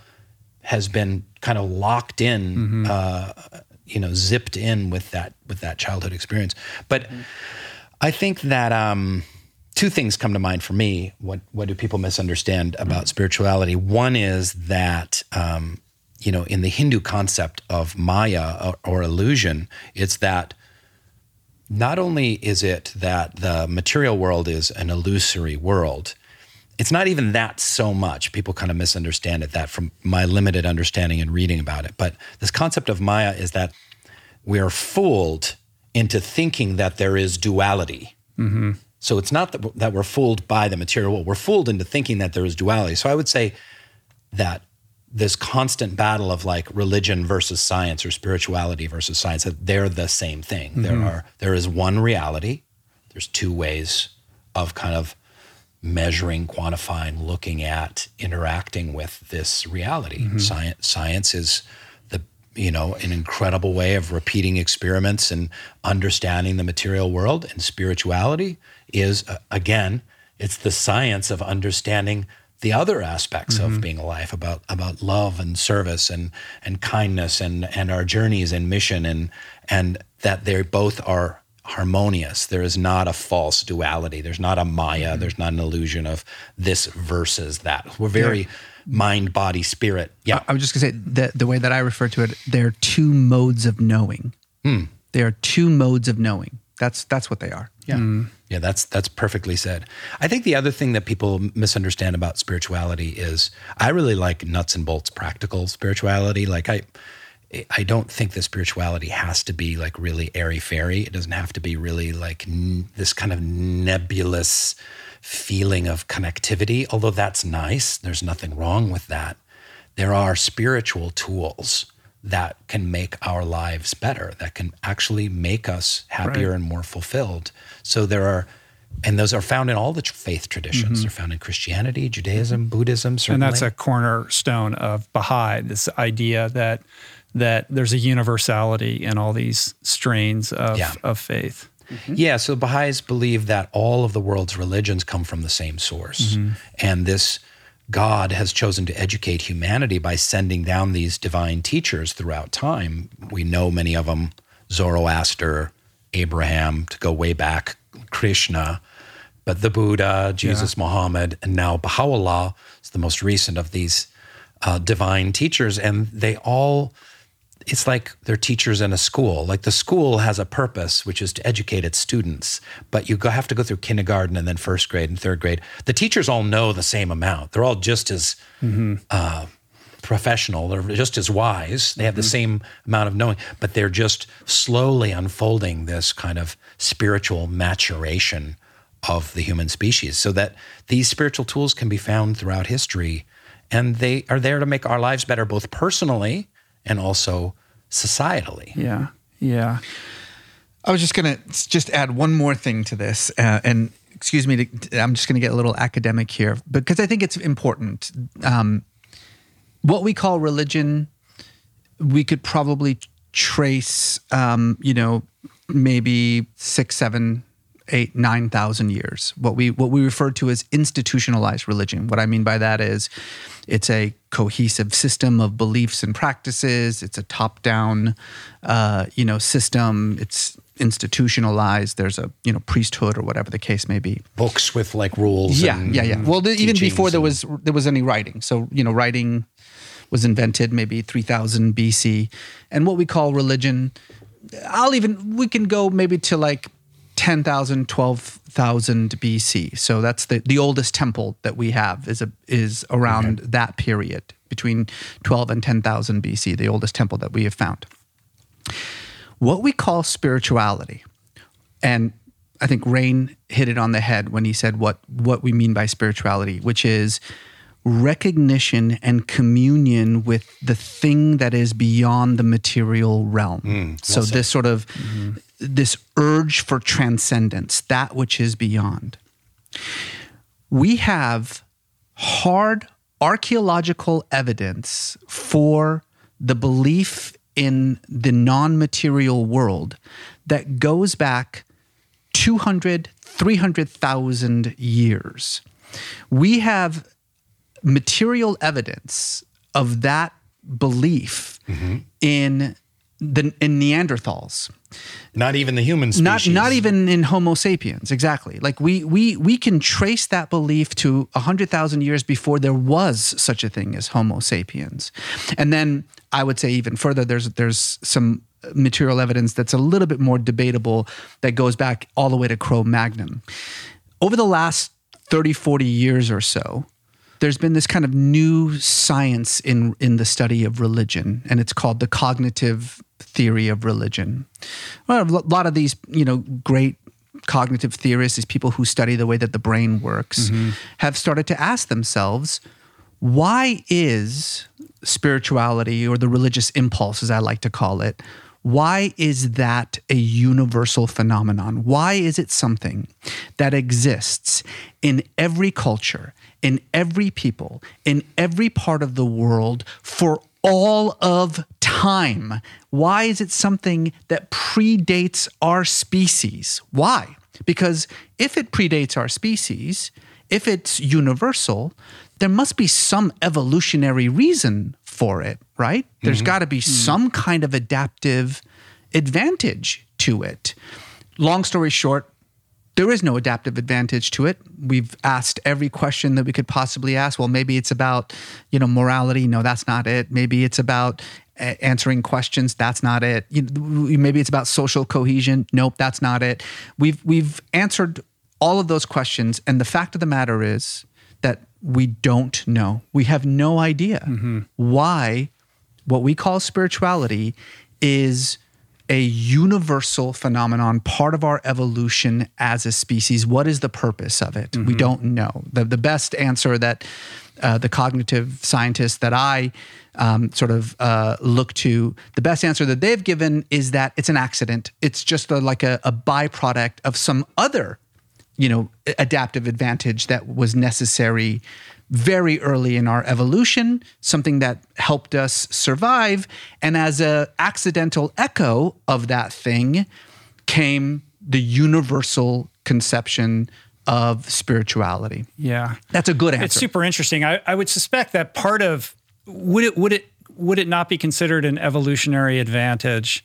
has been kind of locked in, uh, you know, zipped in with that with that childhood experience. But I think that um, two things come to mind for me. What what do people misunderstand about spirituality? One is that um, you know, in the Hindu concept of Maya or, or illusion, it's that not only is it that the material world is an illusory world, it's not even that so much. People kind of misunderstand it, that from my limited understanding and reading about it. But this concept of Maya is that we are fooled into thinking that there is duality. So it's not that, that we're fooled by the material world, we're fooled into thinking that there is duality. So I would say that this constant battle of like religion versus science or spirituality versus science that they're the same thing. There mm-hmm. are there is one reality. There's two ways of kind of measuring quantifying looking at interacting with this reality. Mm-hmm. Science science is the you know an incredible way of repeating experiments and understanding the material world. And spirituality is uh, again it's the science of understanding the other aspects of mm-hmm. being alive about about love and service and and kindness and and our journeys and mission and and that they both are harmonious. There is not a false duality. There's not a maya. Mm-hmm. There's not an illusion of this versus that. We're very mind body spirit. Yeah. I was just gonna say the the way that I refer to it, there are two modes of knowing. Hmm. There are two modes of knowing. That's that's what they are. Yeah. Mm. Yeah, that's that's perfectly said. I think the other thing that people misunderstand about spirituality is I really like nuts and bolts practical spirituality. Like I I don't think that spirituality has to be like really airy fairy. It doesn't have to be really like n- this kind of nebulous feeling of connectivity, although that's nice. There's nothing wrong with that. There are spiritual tools that can make our lives better, that can actually make us happier and more fulfilled. So there are, and those are found in all the faith traditions. Mm-hmm. They're found in Christianity, Judaism, mm-hmm. Buddhism, Certainly. and that's a cornerstone of Baha'i. This idea that that there's a universality in all these strains of Yeah. of faith. Mm-hmm. Yeah, so Baha'is believe that all of the world's religions come from the same source. And this God has chosen to educate humanity by sending down these divine teachers throughout time. We know many of them Zoroaster, Abraham, to go way back, Krishna, but the Buddha, Jesus, Muhammad, and now Baha'u'llah is the most recent of these uh, divine teachers. And they all it's like they're teachers in a school. Like the school has a purpose, which is to educate its students, but you have to go through kindergarten and then first grade and third grade. The teachers all know the same amount. They're all just as uh, professional. They're just as wise. They have the same amount of knowing, but they're just slowly unfolding this kind of spiritual maturation of the human species, so that these spiritual tools can be found throughout history, and they are there to make our lives better, both personally and also societally. Yeah, yeah. I was just gonna just add one more thing to this, uh, and excuse me, to, I'm just gonna get a little academic here because I think it's important. Um, what we call religion, we could probably trace, um, you know, maybe six, seven, eight, nine thousand years. What we what we refer to as institutionalized religion. What I mean by that is, it's a cohesive system of beliefs and practices. It's a top-down, uh, you know, system. It's institutionalized. There's a you know priesthood or whatever the case may be. Books with like rules. Yeah, and yeah, yeah. Well, the, even before there was there was any writing, so you know, writing was invented maybe 3000 BC, and what we call religion, I'll even we can go maybe to like 10,000, 12,000 BC. So that's the the oldest temple that we have is a is around that period between 12 and 10,000 BC, the oldest temple that we have found. What we call spirituality, and I think Rainn hit it on the head when he said what what we mean by spirituality, which is recognition and communion with the thing that is beyond the material realm. Hmm. so this sort of mm-hmm. this urge for transcendence, that which is beyond. We have hard archaeological evidence for the belief in the non-material world that goes back 200 300,000 years. We have material evidence of that belief in the in Neanderthals not even the human species. not not even in Homo sapiens exactly. Like we we we can trace that belief to hundred thousand years before there was such a thing as Homo sapiens, and then I would say even further. There's there's some material evidence that's a little bit more debatable that goes back all the way to Cro-Magnon. Over the last 30, 40 years or so, there's been this kind of new science in in the study of religion, and it's called the cognitive theory of religion. Well, a lot of these, you know, great cognitive theorists, these people who study the way that the brain works, mm-hmm. have started to ask themselves, why is spirituality or the religious impulse, as I like to call it, why is that a universal phenomenon? Why is it something that exists in every culture, in every people, in every part of the world for all of time? Why is it something that predates our species? Why? Because if it predates our species, if it's universal, there must be some evolutionary reason for it, right? There's mm-hmm. got to be mm. some kind of adaptive advantage to it. Long story short, there is no adaptive advantage to it. We've asked every question that we could possibly ask. Well, maybe it's about, you know, morality. No, that's not it. Maybe it's about a- answering questions. That's not it. You maybe it's about social cohesion. Nope, that's not it. We've we've answered all of those questions, and the fact of the matter is that we don't know. We have no idea mm-hmm. why what we call spirituality is a universal phenomenon, part of our evolution as a species. What is the purpose of it? We don't know. The, the best answer that uh, the cognitive scientists that I um, sort of uh, look to, the best answer that they've given is that it's an accident. It's just a, like a, a byproduct of some other you know adaptive advantage that was necessary very early in our evolution something that helped us survive and as an accidental echo of that thing came the universal conception of spirituality? Yeah. That's a good answer. It's super interesting. I, I would suspect that part of would it would it would it not be considered an evolutionary advantage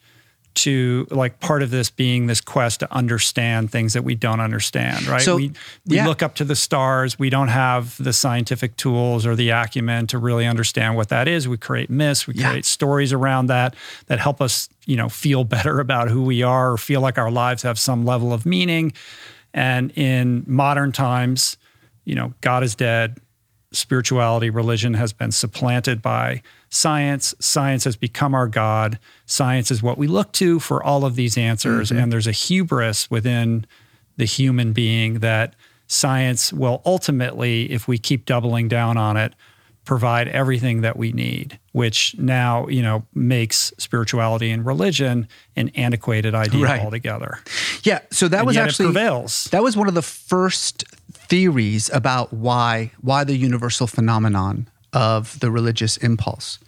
to like part of this being this quest to understand things that we don't understand, right? So, we we yeah. look up to the stars. We don't have the scientific tools or the acumen to really understand what that is. We create myths, we Yeah. create stories around that that help us, you know, feel <laughs> better about who we are or feel like our lives have some level of meaning. And in modern times, you know, God is dead, spirituality, religion has been supplanted by science. Science has become our God. Science is what we look to for all of these answers. Mm-hmm. And there's a hubris within the human being that science will ultimately, if we keep doubling down on it, provide everything that we need, which now, you know, makes spirituality and religion an antiquated idea Right. altogether. yeah. So that And was actually prevails. That was one of the first theories about why why the universal phenomenon of the religious impulse.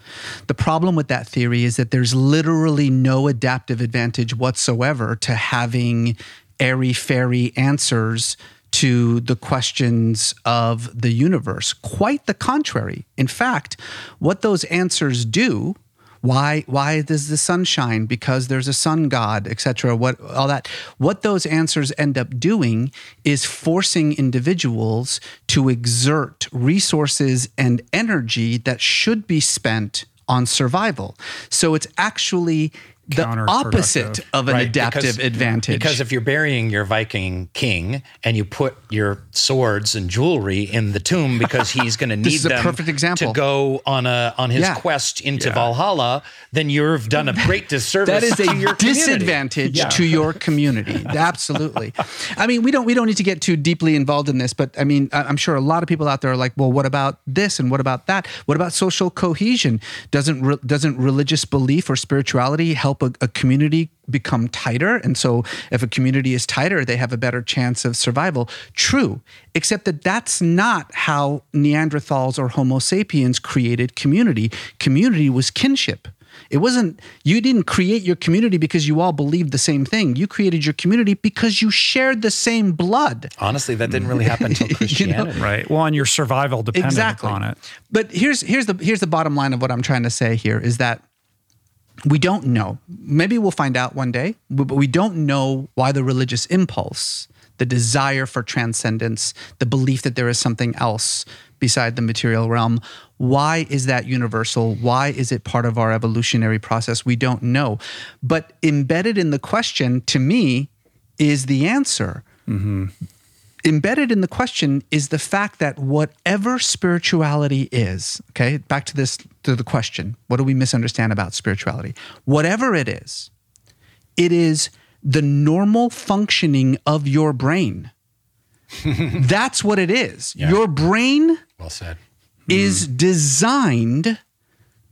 The problem with that theory is that there's literally no adaptive advantage whatsoever to having airy fairy answers to the questions of the universe. Quite the contrary. In fact, what those answers do why why does the sun shine? Because there's a sun god etc what all that. What those answers end up doing is forcing individuals to exert resources and energy that should be spent on survival. So it's actually the opposite of an Right, adaptive because- advantage Because if you're burying your Viking king and you put your swords and jewelry in the tomb because <laughs> he's going to need them perfect example. to go on a on his Yeah. quest into Valhalla, then you've done a great <laughs> disservice. that is to a disadvantage Yeah. to your community. <laughs> Absolutely. I mean, we don't we don't need to get too deeply involved in this, but I mean, I'm sure a lot of people out there are like, well, what about this and what about that? What about social cohesion? Doesn't re- doesn't religious belief or spirituality help a, a community become tighter? And so, if a community is tighter, they have a better chance of survival. True, except that that's not how Neanderthals or Homo sapiens created community. Community was kinship. It wasn't, you didn't create your community because you all believed the same thing. You created your community because you shared the same blood. Honestly, that didn't really happen until <laughs> Christianity. Right. Well, and your survival depended Exactly. upon it. But here's here's the here's the bottom line of what I'm trying to say here is that we don't know. Maybe we'll find out one day, but we don't know why the religious impulse, the desire for transcendence, the belief that there is something else beside the material realm, why is that universal? Why is it part of our evolutionary process? We don't know. But embedded in the question, to me, is the answer mm-hmm. Embedded in the question is the fact that whatever spirituality is, okay, back to this to the question, what do we misunderstand about spirituality? Whatever it is, it is the normal functioning of your brain. <laughs> That's what it is. Yeah. Your brain Well said. is mm-hmm. designed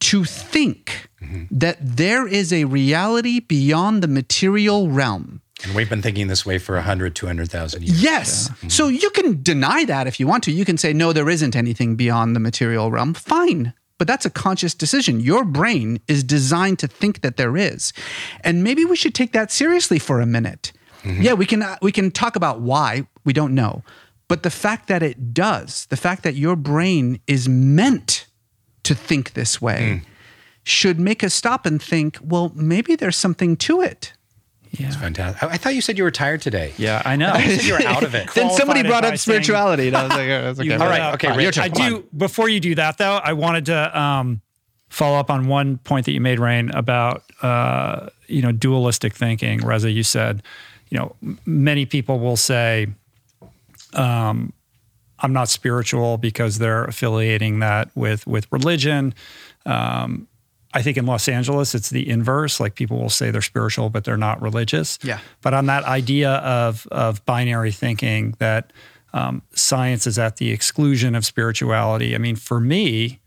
to think mm-hmm. that there is a reality beyond the material realm. And we've been thinking this way for 100, 200,000 years. Yes. Mm-hmm. So you can deny that if you want to. You can say, no, there isn't anything beyond the material realm. Fine. But that's a conscious decision. Your brain is designed to think that there is. And maybe we should take that seriously for a minute. Mm-hmm. Yeah, we can uh, we can talk about why, we don't know. But the fact that it does, the fact that your brain is meant to think this way hmm. should make us stop and think, well, maybe there's something to it. It's fantastic. I I thought you said you were tired today. Yeah, I know. You said you were out of it. <laughs> Then somebody brought up spirituality. And I was like, oh, that's <laughs> okay. You All lit okay, Fine, your turn. I do. on. Before you do that, though, I wanted to um, follow up on one point that you made, Rainn, about uh, you know dualistic thinking. Reza, you said, you know, many people will say, um, "I'm not spiritual" because they're affiliating that with with religion. Um, I think in Los Angeles, it's the inverse. Like people will say they're spiritual, but they're not religious. Yeah. But on that idea of of binary thinking that um, science is at the exclusion of spirituality. I mean, for me,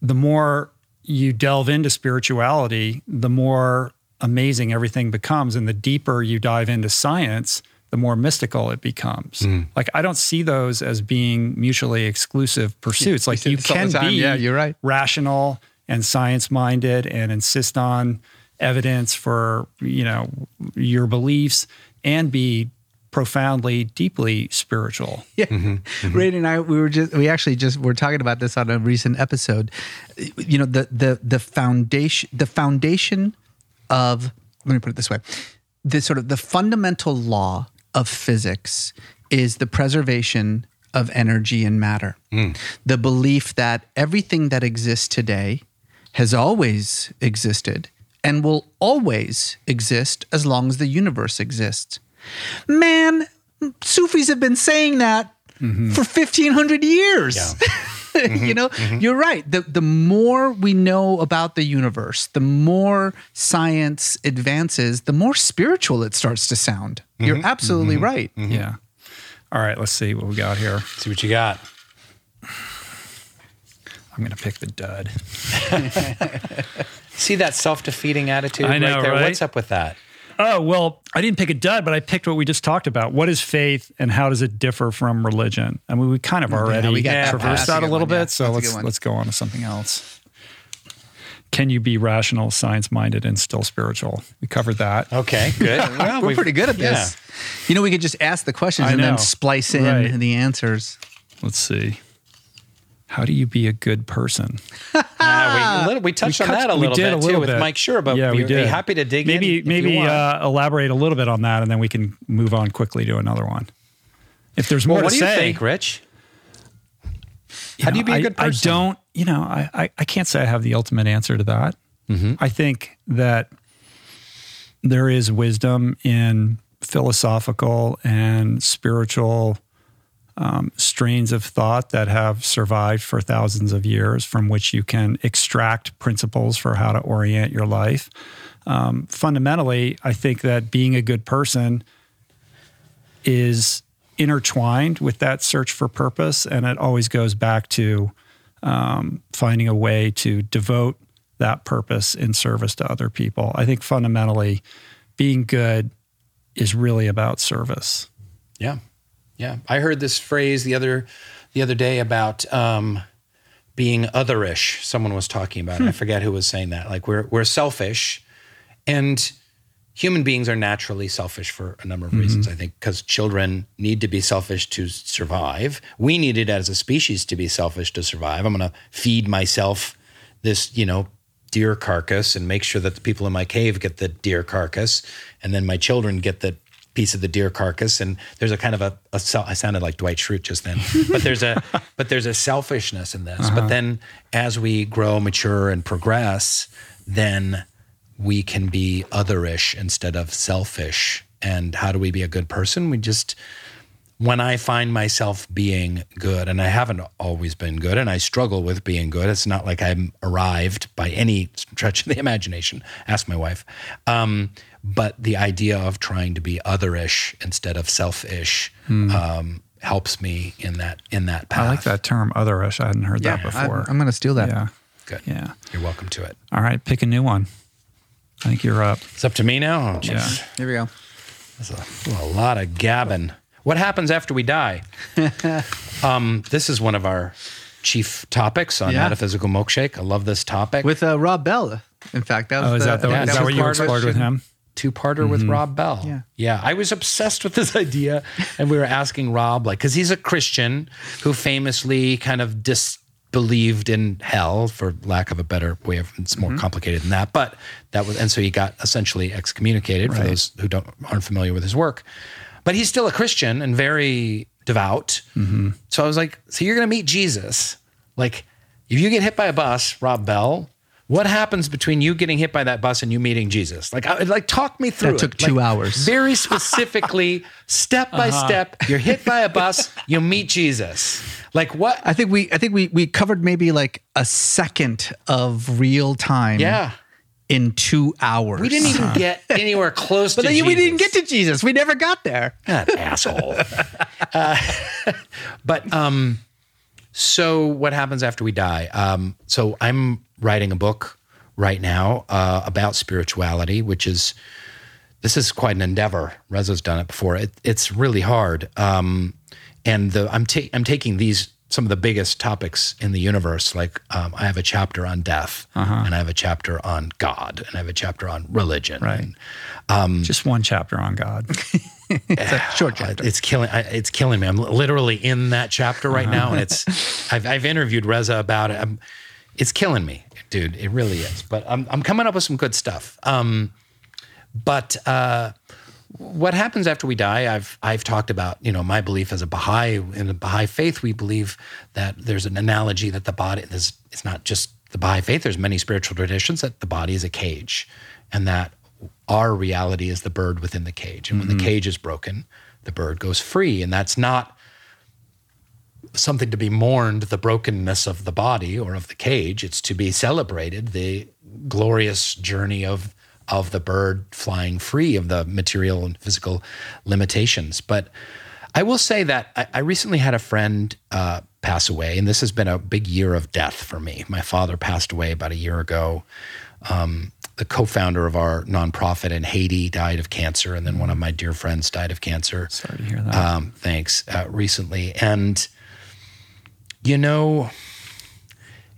the more you delve into spirituality, the more amazing everything becomes, and the deeper you dive into science, the more mystical it becomes. Like I don't see those as being mutually exclusive pursuits. Like say you this all the can be Yeah, you're right. rational and science minded and insist on evidence for you know your beliefs and be profoundly, deeply spiritual. <laughs> Yeah, mm-hmm. Mm-hmm. Ray and I we were just we actually just were talking about this on a recent episode. You know the the the foundation the foundation of let me put it this way, the sort of the fundamental law of physics is the preservation of energy and matter. Mm. The belief that everything that exists today has always existed and will always exist as long as the universe exists. Man, Sufis have been saying that mm-hmm. for 1500 years. <laughs> you know, mm-hmm. Mm-hmm. you're right. The the more we know about the universe, the more science advances, the more spiritual it starts to sound. You're absolutely right. Yeah. All right, let's see what we got here. See what you got. I'm going to pick the dud. <laughs> See that self-defeating attitude I know, right there. right? What's up with that? Oh, well, I didn't pick a dud, but I picked what we just talked about. What is faith and how does it differ from religion? I mean, we kind of already we got traversed that a little one, yeah. bit. So That's let's let's go on to something else. Can you be rational, science minded, and still spiritual? We covered that. Okay, good. <laughs> Well, We're pretty good at yeah. this. You know, we could just ask the questions I and know. then splice in Right. the answers. Let's see. How do you be a good person? <laughs> Ah, we, little- we touched on cut- that a little bit a little too with. Mike Schur, but yeah, we did. you happy to dig maybe you maybe uh, elaborate a little bit on that, and then we can move on quickly to another one. If there's more well, what to do you say, think, Rich? How do you be a I- good person? I don't, you know, I, I, I can't say I have the ultimate answer to that. Mm-hmm. I think that there is wisdom in philosophical and spiritual um, strains of thought that have survived for thousands of years from which you can extract principles for how to orient your life. Um, fundamentally, I think that being a good person is intertwined with that search for purpose. And it always goes back to um, finding a way to devote that purpose in service to other people. I think fundamentally, being good is really about service. Yeah, yeah. I heard this phrase the other the other day about um, being otherish. Someone was talking about it. I forget who was saying that. Like we're we're selfish, and human beings are naturally selfish for a number of reasons. I think because children need to be selfish to survive. We needed as a species to be selfish to survive. I'm going to feed myself this, you know, deer carcass and make sure that the people in my cave get the deer carcass, and then my children get the piece of the deer carcass. And there's a kind of a, a I sounded like Dwight Schrute just then, <laughs> but there's a but there's a selfishness in this. But uh-huh. then as we grow, mature, and progress, then we can be otherish instead of selfish. And how do we be a good person? We just when I find myself being good, and I haven't always been good, and I struggle with being good, it's not like I'm arrived by any stretch of the <laughs> imagination. Ask my wife. Um, but the idea of trying to be otherish instead of selfish um, helps me in that in that path. I like that term, otherish. I hadn't heard that before. I'm, I'm going to steal that. yeah. Good. Yeah. You're welcome to it. All right. Pick a new one. I think you're up. It's up to me now. Oh, Yeah. Here we go. There's a, a lot of gabbing. What happens after we die? <laughs> um, this is one of our chief topics on Yeah. metaphysical milkshake. I love this topic. With uh, Rob Bell. In fact, that was Oh, is the, that, the, yeah, is that that was what you part of it. explored with him? two-parter with Rob Bell. Yeah. yeah. I was obsessed with this idea, and we were asking Rob, like, because he's a Christian who famously kind of disbelieved in hell, for lack of a better way of. It's more complicated than that, but that was, and so he got essentially excommunicated for those who don't aren't familiar with his work. But he's still a Christian and very devout. Mm-hmm. So I was like, so you're going to meet Jesus, like. If you get hit by a bus, Rob Bell, what happens between you getting hit by that bus and you meeting Jesus? Like, I, like talk me through. That took it. two Like, hours. Very specifically, <laughs> step by uh-huh. step. You're hit by a bus, you meet Jesus. Like what? I think we I think we we covered maybe like a second of real time Yeah, in two hours. we didn't even get <laughs> anywhere close But to. then we didn't get Jesus. to Jesus. We never got there. that asshole. <laughs> Uh, <laughs> but um, so what happens after we die? Um, so I'm writing a book right now uh, about spirituality, which is this is quite an endeavor. Reza's done it before. It, it's really hard. Um, and the, I'm ta- I'm taking these some of the biggest topics in the universe. Like um, I have a chapter on death, and I have a chapter on God, and I have a chapter on religion. Right. And, Just one chapter on God. <laughs> it's a short chapter. It's killing. I- It's killing me. I'm literally in that chapter right now, and it's. I've, I've interviewed Reza about it. I'm, it's killing me, dude. It really is. But I'm I'm coming up with some good stuff. Um, but uh, what happens after we die? I've I've talked about. You know, my belief as a Baha'i in the Baha'i faith, we believe that there's an analogy that the body. There's, it's not just the Baha'i faith. There's many spiritual traditions that the body is a cage, and that our reality is the bird within the cage. And when the mm-hmm. cage is broken, the bird goes free. And that's not something to be mourned, the brokenness of the body or of the cage. It's to be celebrated, the glorious journey of of the bird flying free of the material and physical limitations. But I will say that I, I recently had a friend uh, pass away, and this has been a big year of death for me. My father passed away about a year ago. Um, the co-founder of our nonprofit in Haiti died of cancer, and then one of my dear friends died of cancer. Sorry to hear that. Um, thanks. Uh, recently, and you know,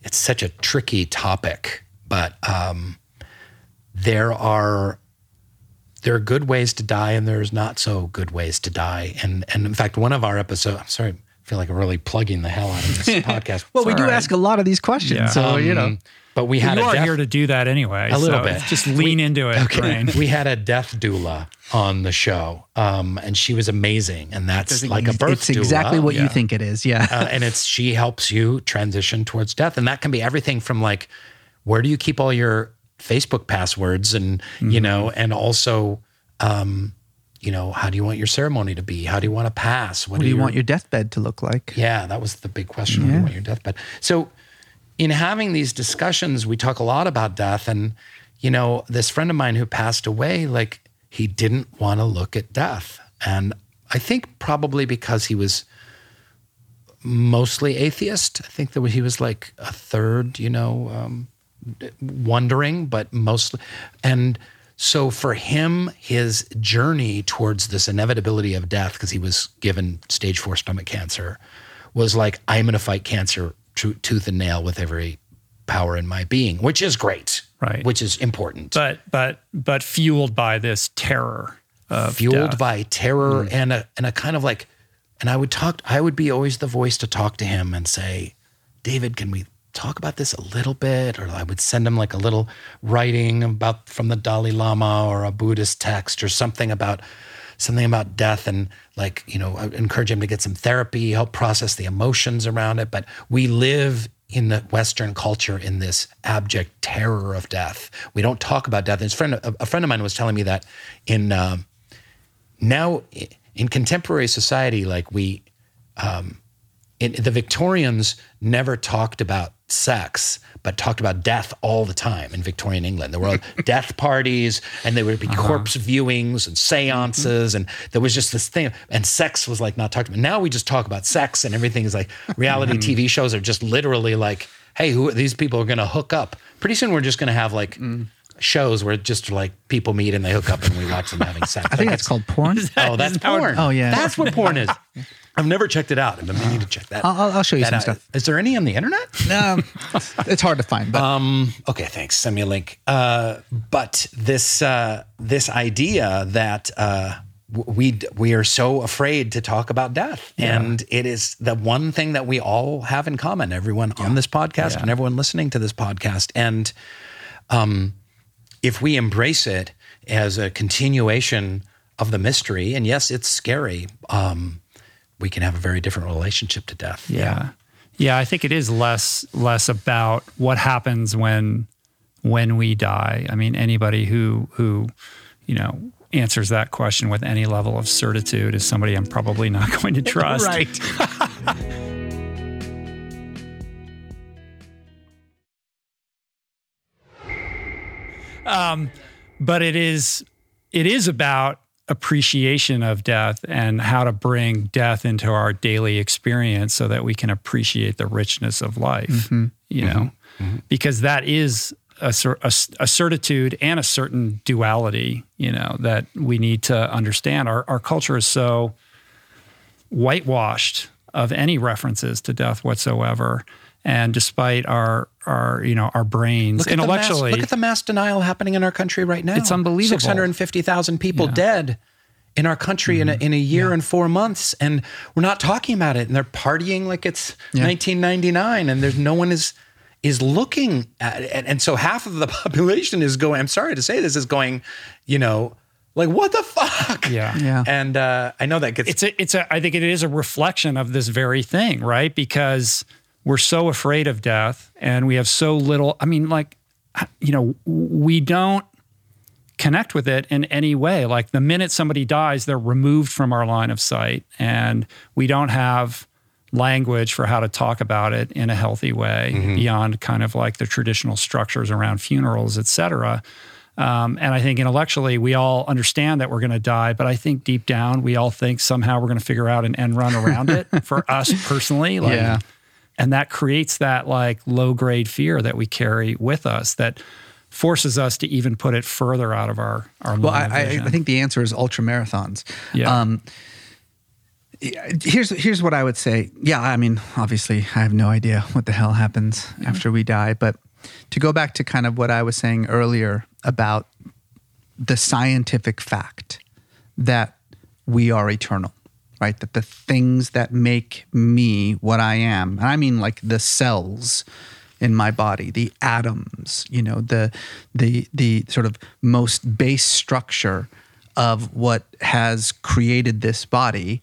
it's such a tricky topic, but um, there are there are good ways to die, and there's not so good ways to die. And and in fact, one of our episodes. I'm sorry, I feel like I'm really plugging the hell out of this <laughs> podcast. well, we do right. ask a lot of these questions, Yeah. so you know. Um, but we had you a are death- here to do that anyway. A little so bit. Just lean into it, Brain. <laughs> we had a death doula on the show, um, and she was amazing. And that's like a birth it's exactly what yeah. you think it is. Yeah. uh, and it's she helps you transition towards death, and that can be everything from like where do you keep all your Facebook passwords, and Mm-hmm. you know, and also. Um, you know, how do you want your ceremony to be? How do you want to pass? what do you your- want your deathbed to look like? yeah, that was the big question. What do you want your deathbed? So, in having these discussions, we talk a lot about death. And, you know, this friend of mine who passed away, like, he didn't want to look at death. And I think probably because he was mostly atheist. I think that he was like a third, you know, um, wondering, but mostly. And so for him, his journey towards this inevitability of death, because he was given stage four stomach cancer, was like, I'm going to fight cancer to- tooth and nail with every power in my being, which is great. Right. Which is important. but but but fueled by this terror of fueled death. by terror mm. and a and a kind of like and I would talk I would be always the voice to talk to him and say, David, can we talk about this a little bit? Or I would send him like a little writing about from the Dalai Lama or a Buddhist text or something about something about death and like, you know, I encourage him to get some therapy, help process the emotions around it. But we live in the Western culture in this abject terror of death. We don't talk about death. And friend, a, a friend of mine was telling me that in um, now in contemporary society, like we, um, in, the Victorians never talked about sex, but talked about death all the time in Victorian England. There were <laughs> death parties, and there would be uh-huh. corpse viewings and seances, and there was just this thing. And sex was like not talked about. Now we just talk about sex, and everything is like reality hmm. TV shows are just literally like, hey, who these people are going to hook up? Pretty soon we're just going to have like. Hmm. Shows where just like people meet and they hook up and we watch them having sex. I think that's called porn. Oh, that's porn. Oh, yeah. That's what porn is. <laughs> I've never checked it out. I've been meaning to check that. I'll, I'll- I'll show you some out. stuff. Is there any on the internet? No, it's hard to find, but Um, okay, thanks. Send me a link. Uh, but this uh, this idea that uh, we we are so afraid to talk about death, and it is the one thing that we all have in common. Everyone on this podcast and everyone listening to this podcast, and um, if we embrace it as a continuation of the mystery, and yes, it's scary. Um, we can have a very different relationship to death. Yeah. Yeah, I think it is less less about what happens when when we die. I mean, anybody who who, you know, answers that question with any level of certitude is somebody I'm probably not <laughs> going to trust. right. <laughs> Um, but it is it is about appreciation of death and how to bring death into our daily experience so that we can appreciate the richness of life. Mm-hmm. You know, mm-hmm. Mm-hmm. because that is a, a a certitude and a certain duality. You know that we need to understand. Our our culture is so whitewashed of any references to death whatsoever. And despite our our you know our brains Look at, the mass, intellectually, look at the mass denial happening in our country right now. It's unbelievable. Six hundred and fifty thousand people Yeah. dead in our country in, a, in a year and four months, and we're not talking about it. And they're partying like it's 1999, and there's no one is is looking at it. And, and so half of the <laughs> population is going. I'm sorry to say this is going, you know, like what the fuck? Yeah. <laughs> Yeah. And uh, I know that gets it's a it's a I think it is a reflection of this very thing, right? Because we're so afraid of death and we have so little I mean like you know, we don't connect with it in any way. Like the minute somebody dies, they're removed from our line of sight and we don't have language for how to talk about it in a healthy way beyond kind of like the traditional structures around funerals, et cetera. Um, and I think intellectually, we all understand that we're going to die, but I think deep down, we all think somehow we're going to figure out an end run around it <laughs> for us personally. Like, Yeah. And that creates that like low grade fear that we carry with us that forces us to even put it further out of our, our Well, I, I. I think the answer is ultra marathons. Yeah. Um, here's here's what I would say. Yeah, I mean, obviously, I have no idea what the hell happens after we die. But to go back to kind of what I was saying earlier about the scientific fact that we are eternal, right? That the things that make me what I am, and I mean like the cells in my body, the atoms, you know, the the the sort of most base structure of what has created this body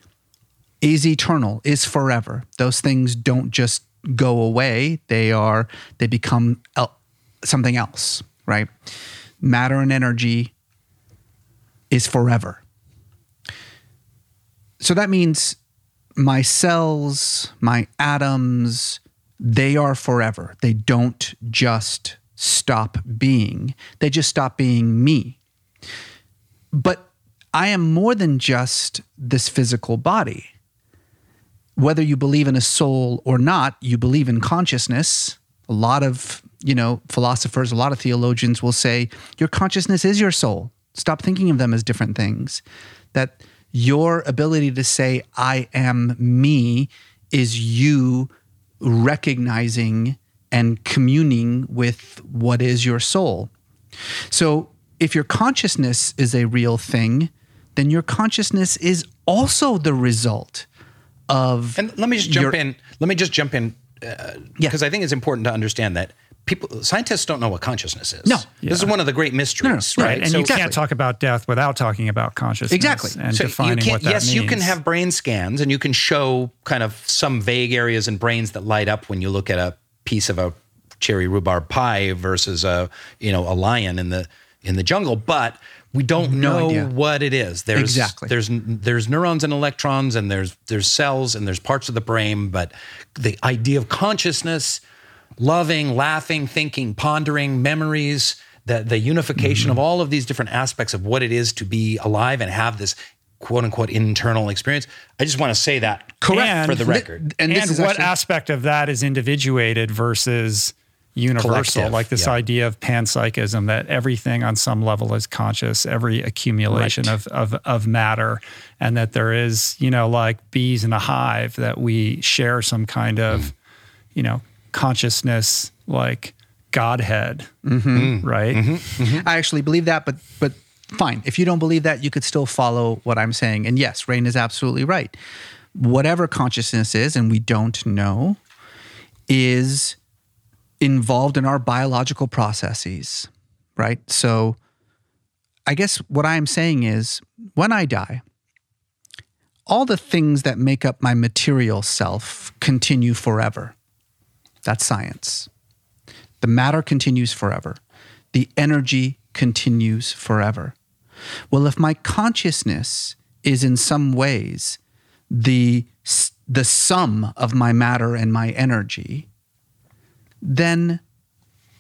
is eternal, is forever. Those things don't just go away. They are they become el- something else, right? Matter and energy is forever. So that means my cells, my atoms, they are forever. They don't just stop being, they just stop being me. But I am more than just this physical body. Whether you believe in a soul or not, you believe in consciousness. A lot of, you know, philosophers, a lot of theologians will say your consciousness is your soul. Stop thinking of them as different things. That your ability to say I am me is you recognizing and communing with what is your soul. So if your consciousness is a real thing, then your consciousness is also the result of And let me just jump your- in. Let me just jump in uh, Yeah. because I think it's important to understand that people, scientists don't know what consciousness is. No. this is one of the great mysteries, no, right? Right. And So- you can't talk about death without talking about consciousness. Exactly. And so defining what that yes, means. you can have brain scans and you can show kind of some vague areas in brains that light up when you look at a piece of a cherry rhubarb pie versus a you know a lion in the in the jungle, but we don't No know idea. what it is. There's Exactly. there's there's neurons and electrons and there's there's cells and there's parts of the brain, but the idea of consciousness, loving, laughing, thinking, pondering, memories, the the unification Mm-hmm. of all of these different aspects of what it is to be alive and have this quote unquote internal experience. I just want to say that Correct. for the record. and And, this is what actually- aspect of that is individuated versus universal? Collective, Like this yeah. idea of panpsychism that everything on some level is conscious, every accumulation Right. of, of of matter, and that there is, you know, like bees in a hive that we share some kind of, Mm. you know, consciousness like Godhead, Mm-hmm. mm-hmm. right? Mm-hmm. Mm-hmm. I actually believe that, but but fine. If you don't believe that, you could still follow what I'm saying. And yes, Rainn is absolutely right. Whatever consciousness is, and we don't know, is involved in our biological processes, right? So I guess what I'm saying is when I die, all the things that make up my material self continue forever. That's science. The matter continues forever. The energy continues forever. Well, if my consciousness is in some ways the, the sum of my matter and my energy, then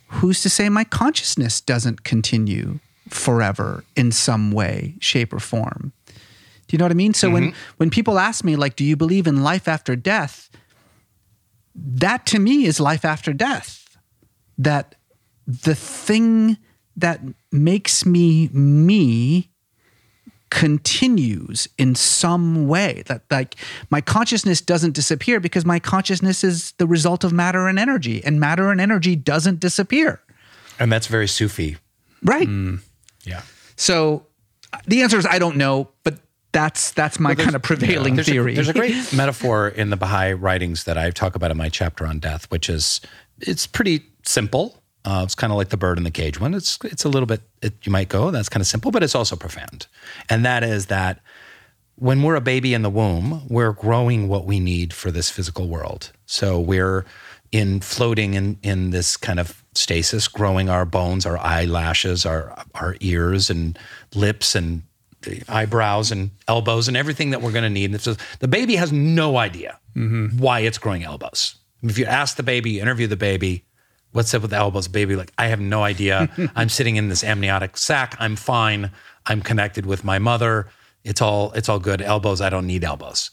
who's to say my consciousness doesn't continue forever in some way, shape, or form? Do you know what I mean? So when mm-hmm. when people ask me like, "Do you believe in life after death?" That to me is life after death. That the thing that makes me me continues in some way that like my consciousness doesn't disappear because my consciousness is the result of matter and energy and matter and energy doesn't disappear And that's very Sufi. right mm. Yeah. so uh, the answer is I don't know, but that's that's my kind of prevailing there's theory. A, there's a great <laughs> metaphor in the Baha'i writings that I talk about in my chapter on death, which is it's pretty simple. Uh, it's kind of like the bird in the cage one. It's it's a little bit. It, you might go, that's kind of simple, but it's also profound. And that is that when we're a baby in the womb, we're growing what we need for this physical world. So we're in floating in in this kind of stasis, growing our bones, our eyelashes, our our ears and lips and the eyebrows and elbows and everything that we're going to need. And so the baby has no idea mm-hmm. why it's growing elbows. If you ask the baby, you interview the baby, what's up with the elbows? Baby, like, I have no idea. <laughs> I'm sitting in this amniotic sac. I'm fine. I'm connected with my mother. It's all it's all good. Elbows, I don't need elbows.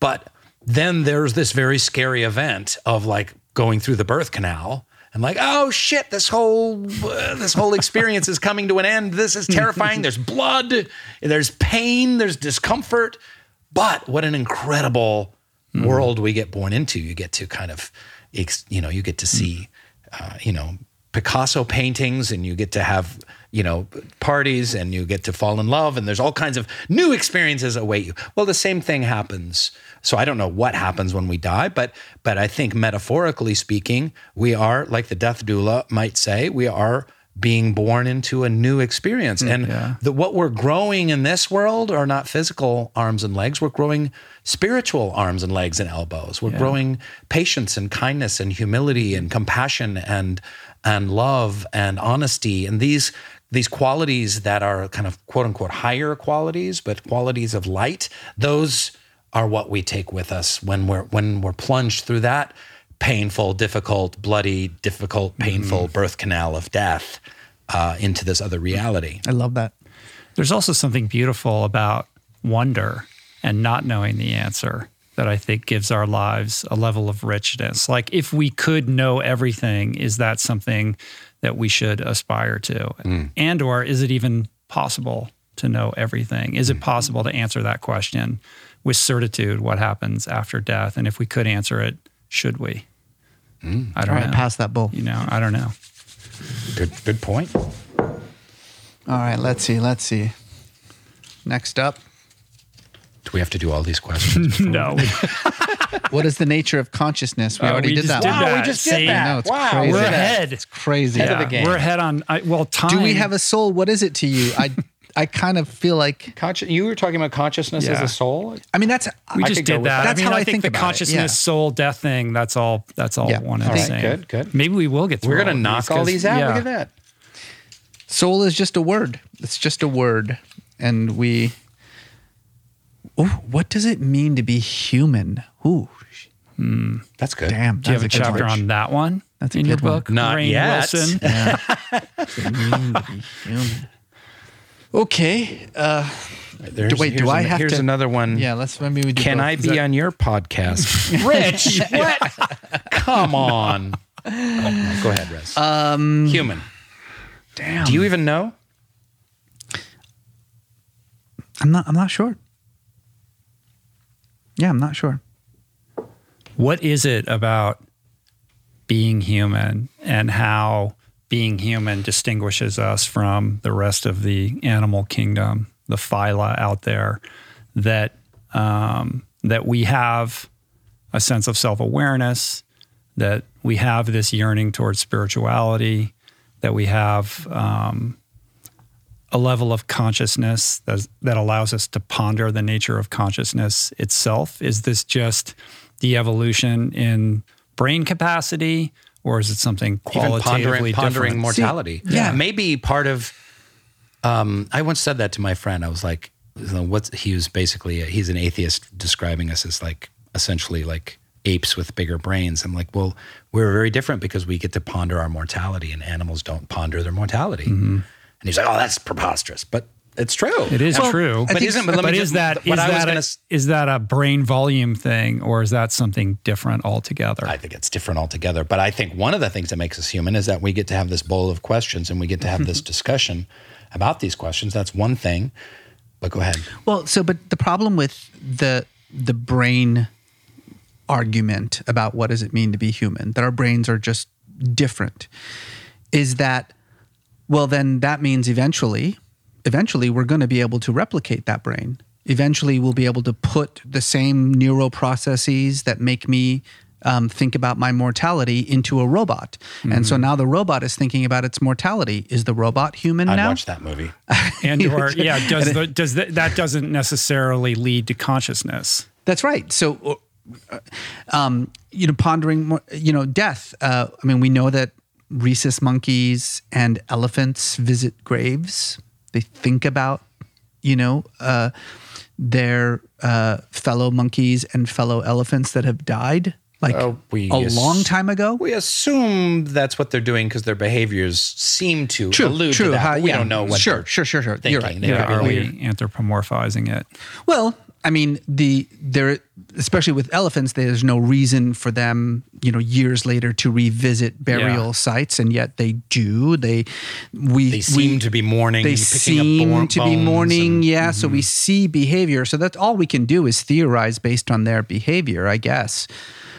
But then there's this very scary event of like going through the birth canal and like, oh shit, this whole uh, this whole <laughs> experience is coming to an end. This is terrifying. There's blood, there's pain, there's discomfort. But what an incredible world we get born into. You get to kind of, you know, you get to see, uh, you know, Picasso paintings, and you get to have, you know, parties, and you get to fall in love, and there's all kinds of new experiences await you. Well, the same thing happens. So I don't know what happens when we die, but but I think metaphorically speaking, we are like the death doula might say, we are being born into a new experience. Mm, and the, what we're growing in this world are not physical arms and legs. We're growing spiritual arms and legs and elbows. We're growing patience and kindness and humility and compassion and and love and honesty and these these qualities that are kind of quote unquote higher qualities, but qualities of light. Those are what we take with us when we're when we're plunged through that painful, difficult, bloody, difficult, painful birth canal of death uh, into this other reality. I love that. There's also something beautiful about wonder and not knowing the answer that I think gives our lives a level of richness. Like, if we could know everything, is that something that we should aspire to? Hmm. And, or is it even possible to know everything? Is it hmm. possible to answer that question with certitude? What happens after death? And if we could answer it, should we? Hmm. I don't All right, know. pass that bowl. You know, I don't know. Good, good point. All right, let's see. Let's see. Next up, Do we have to do all these questions? <laughs> No, <laughs> what is the nature of consciousness? We Oh, already we did that. did one. that. we just did See? that. I know, it's wow, crazy. we're look at that. ahead. It's crazy. Head of the game. We're ahead on. I, well, time. Do we have a soul? What is it to you? I <laughs> I kind of feel like Consci- you were talking about consciousness as a soul. I mean that's We I just did that. that. That's I mean, how I, I think think the consciousness, yeah. soul, death thing. That's all. That's all Yeah. one and All the right, same. good, good. Maybe we will get through. We're gonna of knock all these out. Yeah. Look at that. soul is just a word. It's just a word, and we. Oh, what does it mean to be human? Ooh, sh- That's good. damn. Do you have a that's good chapter one. on that one That's a in your good one. book? Not Rainn yet. Wilson. <laughs> Yeah. What's it mean to be human? Okay. Uh, There's, wait, do here's I an- have Here's to- another one. yeah, let's maybe we do. Can both. I Is be that- on your podcast? <laughs> <laughs> Rich, what? Come on. Go ahead, Rez. Um, Human. damn. Do you even know? I'm not. I'm not sure. Yeah, I'm not sure. What is it about being human and how being human distinguishes us from the rest of the animal kingdom, the phyla out there, that um, that we have a sense of self awareness, that we have this yearning towards spirituality, that we have um, a level of consciousness that, that allows us to ponder the nature of consciousness itself? Is this just the evolution in brain capacity, or is it something Even qualitatively pondering, pondering different? mortality. yeah. Maybe part of. Um, I once said that to my friend. I was like, you know, "What's?" He was basically he's an atheist, describing us as like essentially like apes with bigger brains. I'm like, well, we're very different because we get to ponder our mortality, and animals don't ponder their mortality. And he's like, "Oh, that's preposterous," but it's true. It is Well, true. But think- isn't? But, But is that what is I was that gonna a, s- is that a brain volume thing, or is that something different altogether? I think it's different altogether. But I think one of the things that makes us human is that we get to have this bowl of questions and we get to have this <laughs> discussion about these questions. That's one thing. But go ahead. Well, so but the problem with the the brain argument about what does it mean to be human, that our brains are just different, is that well then that means eventually eventually we're going to be able to replicate that brain eventually we'll be able to put the same neural processes that make me um, think about my mortality into a robot. And Mm-hmm. so now the robot is thinking about its mortality. Is the robot human I'd now? watch that movie. <laughs> and or yeah, does the, does the, that doesn't necessarily lead to consciousness? That's right. So, uh, um, you know, pondering, more, you know, death. Uh, I mean, we know that rhesus monkeys and elephants visit graves. They think about, you know, uh, their uh, fellow monkeys and fellow elephants that have died, like Oh, we a ass- long time ago. We assume that's what they're doing because their behaviors seem to True, allude true. to that. how- we yeah. don't know what Sure, they're sure, sure, sure. You're right. thinking. They You're Yeah, right. be are we anthropomorphizing it? Well, I mean, the there, especially with elephants, there's no reason for them, you know, years later to revisit burial Yeah. sites, and yet they do. They we They seem we, to be mourning. they picking seem bo- to be mourning. and- mm-hmm. yeah, so we see behavior. So that's all we can do is theorize based on their behavior, I guess.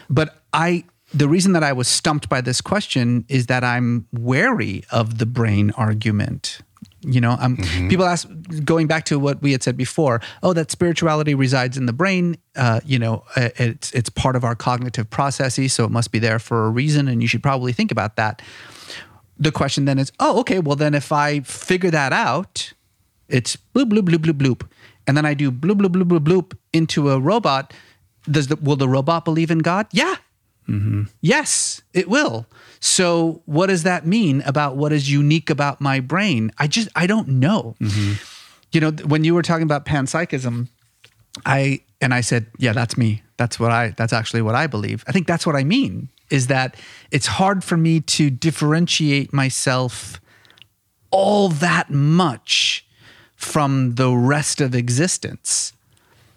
But I. The reason that I was stumped by this question is that I'm wary of the brain argument. You know, um, Mm-hmm. people ask, going back to what we had said before, oh, that spirituality resides in the brain. Uh, you know, uh, it's it's part of our cognitive processes, so it must be there for a reason, and you should probably think about that. The question then is, oh, okay, well then if I figure that out, it's bloop bloop bloop bloop bloop, and then I do bloop bloop bloop bloop bloop into a robot. Does the will the robot believe in God? Yeah, Yes, it will. So, what does that mean about what is unique about my brain? I just, I don't know. You know, when you were talking about panpsychism, I, and I said, yeah, that's me. That's what I, that's actually what I believe. I think that's what I mean is that it's hard for me to differentiate myself all that much from the rest of existence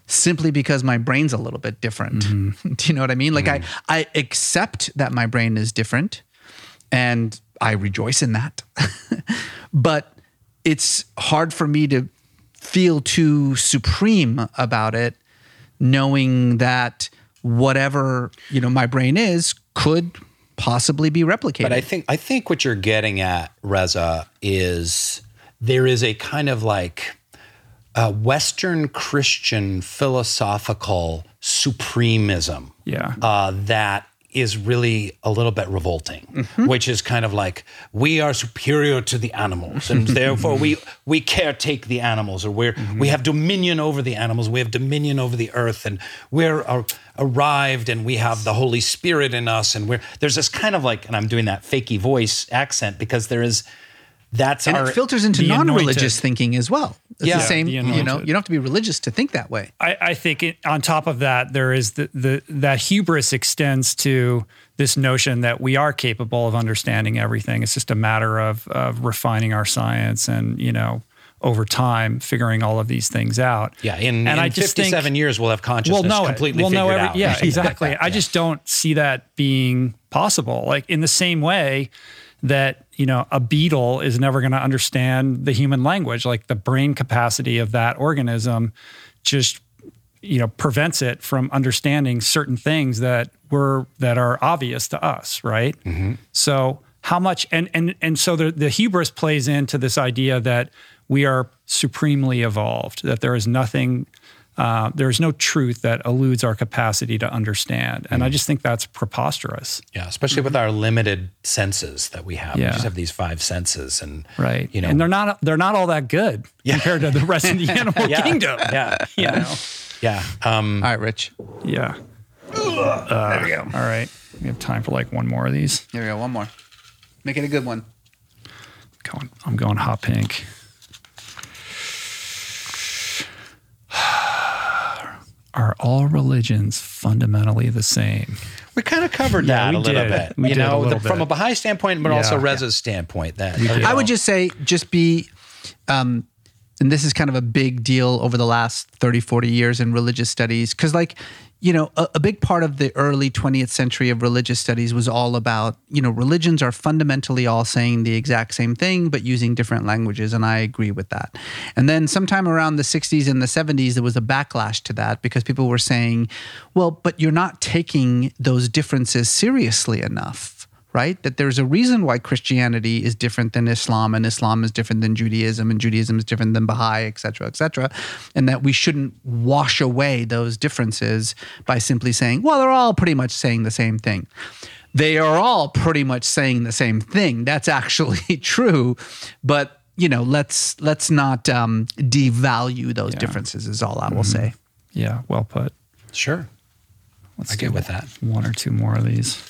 simply because my brain's a little bit different. Mm-hmm. <laughs> Do you know what I mean? Like mm-hmm. I I accept that my brain is different and I rejoice in that. <laughs> but it's hard for me to feel too supreme about it knowing that whatever, you know, my brain is could possibly be replicated. But I think I think what you're getting at, Reza, is there is a kind of like a Western Christian philosophical supremism Yeah. uh, that is really a little bit revolting, Mm-hmm. which is kind of like we are superior to the animals, and <laughs> therefore we we caretake the animals, or we're Mm-hmm. we have dominion over the animals, we have dominion over the earth, and we're ar- arrived, and we have the Holy Spirit in us, and we're there's this kind of like, and I'm doing that fakey voice accent because there is that's and our it filters into non-religious anointed. thinking as well. It's Yeah, the same, the you know, you don't have to be religious to think that way. I, I think it, on top of that, there is the, the that hubris extends to this notion that we are capable of understanding everything. It's just a matter of, of refining our science and you know over time figuring all of these things out. yeah. In, and in I just 57 think, years, we'll have consciousness we'll know completely it. We'll know every, out. <laughs> Yeah, exactly. I just don't see that being possible. Like in the same way that you know a beetle is never going to understand the human language. Like the brain capacity of that organism just you know prevents it from understanding certain things that were that are obvious to us right mm-hmm. so how much and and and so the, the hubris plays into this idea that we are supremely evolved that there is nothing uh, there is no truth that eludes our capacity to understand and i just think that's preposterous Yeah, especially with our limited senses that we have. Yeah. We just have these five senses, and right you know, and they're not they're not all that good <laughs> compared to the rest of the animal <laughs> yeah, kingdom <laughs> Yeah, you yeah, know yeah. Um, All right, Rich. yeah there we go. all right we have time for like one more of these Here we go. One more. Make it a good one. going I'm going hot pink. Are all religions fundamentally the same? we kind of covered Yeah, that we a little did. bit. We you did a know, little the- from a. Baha'i standpoint, but also Yeah. Reza's standpoint. That I would just say, just be, um, and this is kind of a big deal over the last 30, 40 years in religious studies. Cause, like, you know, a, a big part of the early 20th century of religious studies was all about, you know, religions are fundamentally all saying the exact same thing, but using different languages. And I agree with that. And then sometime around the 60s and the 70s, there was a backlash to that because people were saying, well, but you're not taking those differences seriously enough right? That there's a reason why Christianity is different than Islam and Islam is different than Judaism and Judaism is different than Baha'i, et cetera, et cetera. And that we shouldn't wash away those differences by simply saying, well, they're all pretty much saying the same thing. They are all pretty much saying the same thing. That's <laughs> actually true. But you know, let's let's not um, devalue those differences. Is all I will say. Yeah, well put. Sure. Let's I get with that. One or two more of these.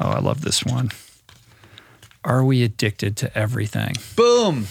Oh, I love this one. Are we addicted to everything? Boom.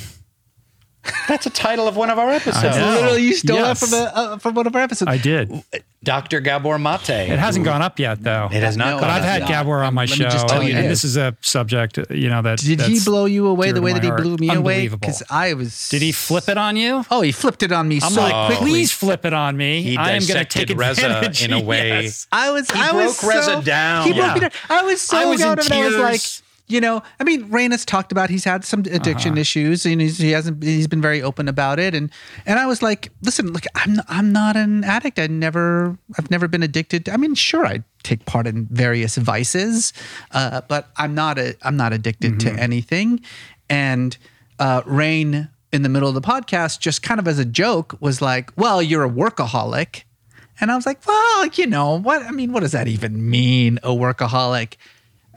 That's a title of one of our episodes. Literally, you stole Yes. that from a, uh, from one of our episodes. I did. Dr. Gabor Mate. It hasn't gone up yet, though. It has not No, But gone I've had yet. Gabor on my Let me show, just tell and you this this. is a subject, you know, that Did he blow you away the way that he heart. blew me away? Because I was. Did he flip it on you? Oh, he flipped it on me I'm so like, quickly. please flip it on me. He I am going to take Reza advantage in a <laughs> way- Yes. I was. He I was broke Reza so, down. He broke Yeah. me down. I was so I was in out of it. I was like, tears. You know, I mean, Rainn has talked about he's had some addiction Uh-huh. issues, and he's, he hasn't. He's been very open about it, and and I was like, listen, look, I'm I'm not an addict. I never, I've never been addicted. I mean, sure, I take part in various vices, uh, but I'm not a, I'm not addicted Mm-hmm. to anything, and uh, Rainn. In the middle of the podcast, just kind of as a joke, was like, "Well, you're a workaholic," And I was like, well, you know, what? I mean, what does that even mean, a workaholic?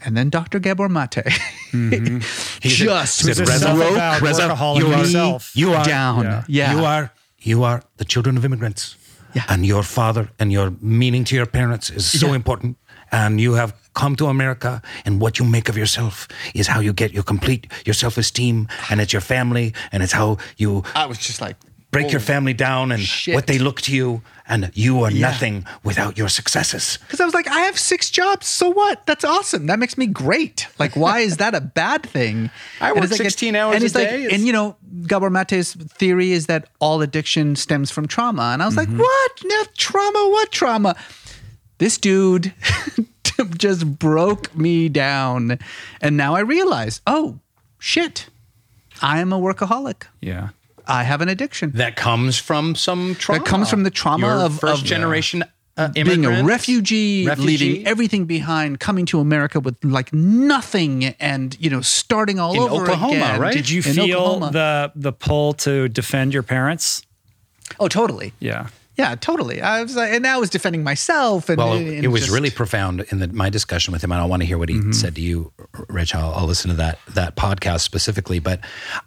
And then Dr. Gabor Mate just mm-hmm. <laughs> he said, This is Reza, stuff workaholic you are- You are down. Yeah. Yeah. You are you are the children of immigrants. Yeah. And your father and your meaning to your parents is so Yeah. important. And you have come to America and what you make of yourself is how you get your complete your self-esteem and it's your family and it's how you I was just like, break your family down and shit. what they look to you and you are Yeah. nothing without your successes. because I was like, I have six jobs. So what? That's awesome. That makes me great. Like, why is that a bad thing? <laughs> I work it's like 16 hours and a it's like- day. And you know, Gabor Mate's theory is that all addiction stems from trauma. And I was Mm-hmm. like, what? No, trauma? What trauma? This dude <laughs> just broke me down. And now I realize, oh, shit. I am a workaholic. Yeah. I have an addiction. That comes from some trauma. That comes from the trauma Your of- first of- generation uh, being a refugee, Refugee. leaving everything behind, coming to America with like nothing, and you know, starting all In over Oklahoma, again. right? Did you In feel Oklahoma. the the pull to defend your parents? Oh, totally. Yeah. Yeah, totally. I was like, and I was defending myself, and Well, and it was just- really profound in the, my discussion with him, I don't want to hear what he Mm-hmm. said to you, Rich. I'll, I'll listen to that that podcast specifically. But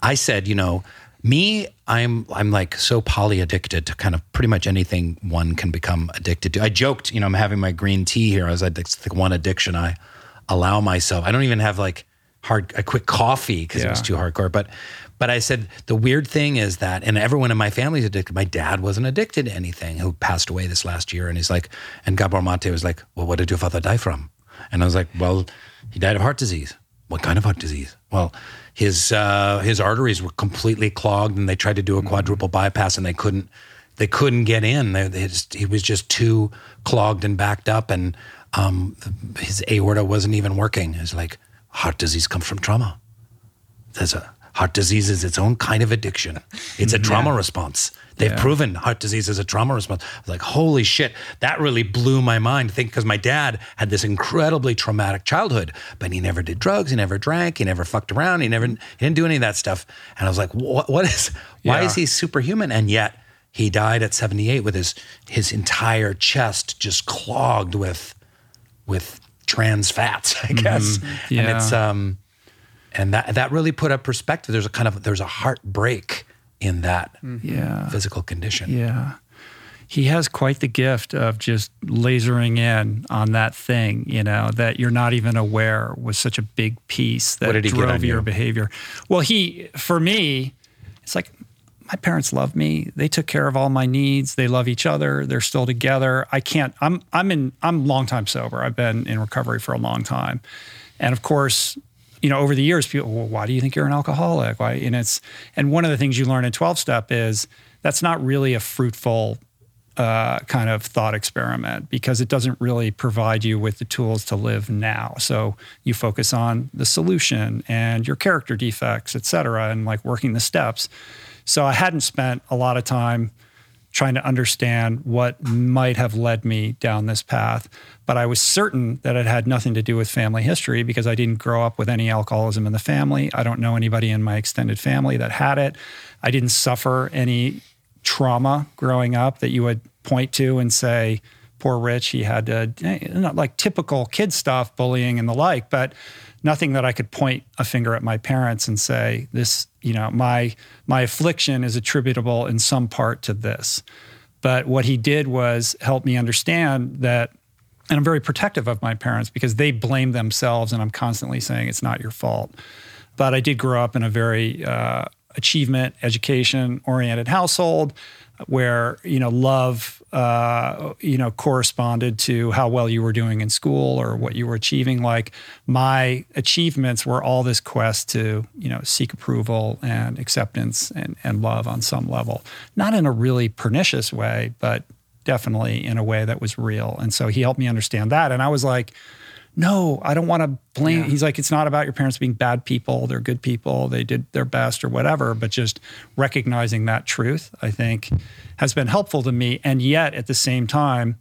I said, you know, me, I'm I'm like so poly addicted to kind of pretty much anything one can become addicted to. I joked, you know, I'm having my green tea here. I was like, that's the one addiction I allow myself. I don't even have like hard a quick coffee because it was too hardcore. But but I said the weird thing is that, and everyone in my family is addicted. My dad wasn't addicted to anything, who passed away this last year, and he's like, and Gabor Mate was like, well, what did your father die from? And I was like, well, he died of heart disease. What kind of heart disease? Well, his uh, his arteries were completely clogged, and they tried to do a quadruple bypass, and they couldn't they couldn't get in. They, he was just too clogged and backed up, and um, his aorta wasn't even working. It's like heart disease comes from trauma. There's a heart disease is its own kind of addiction. It's a trauma response. They've Yeah. proven heart disease is a trauma response. I was like, holy shit, that really blew my mind. I think because my dad had this incredibly traumatic childhood, but he never did drugs, he never drank, he never fucked around, he never he didn't do any of that stuff. And I was like, what, what is why Yeah. is he superhuman? And yet he died at 78 with his his entire chest just clogged with with trans fats, <laughs> I guess. And Yeah. it's um and that that really put a perspective. There's a kind of there's a heartbreak in that mm-hmm. Yeah. physical condition. Yeah. He has quite the gift of just lasering in on that thing, you know, that you're not even aware was such a big piece that did he drove your you? behavior. Well, he, for me, it's like my parents love me. They took care of all my needs. They love each other. They're still together. I can't, I'm, I'm in, I'm long time sober. I've been in recovery for a long time. And of course, you know, over the years, people, well, why do you think you're an alcoholic? Why? And it's, and one of the things you learn in 12 step is that's not really a fruitful uh, kind of thought experiment because it doesn't really provide you with the tools to live now. So you focus on the solution and your character defects, et cetera, and like working the steps. So I hadn't spent a lot of time trying to understand what might have led me down this path. But I was certain that it had nothing to do with family history because I didn't grow up with any alcoholism in the family. I don't know anybody in my extended family that had it. I didn't suffer any trauma growing up that you would point to and say, poor Rich, he had to, not like typical kid stuff, bullying and the like, but nothing that I could point a finger at my parents and say, this, you know, my my affliction is attributable in some part to this. But what he did was help me understand that and I'm very protective of my parents because they blame themselves and I'm constantly saying it's not your fault. But I did grow up in a very uh, achievement, education oriented household where you know love uh, you know corresponded to how well you were doing in school or what you were achieving. Like my achievements were all this quest to you know seek approval and acceptance and, and love on some level. Not in a really pernicious way but definitely in a way that was real. And so he helped me understand that. And i was like no, I don't want to blame. Yeah. He's like, it's not about your parents being bad people. They're good people. They did their best or whatever. But just recognizing that truth, I think, has been helpful to me. And yet at the same time,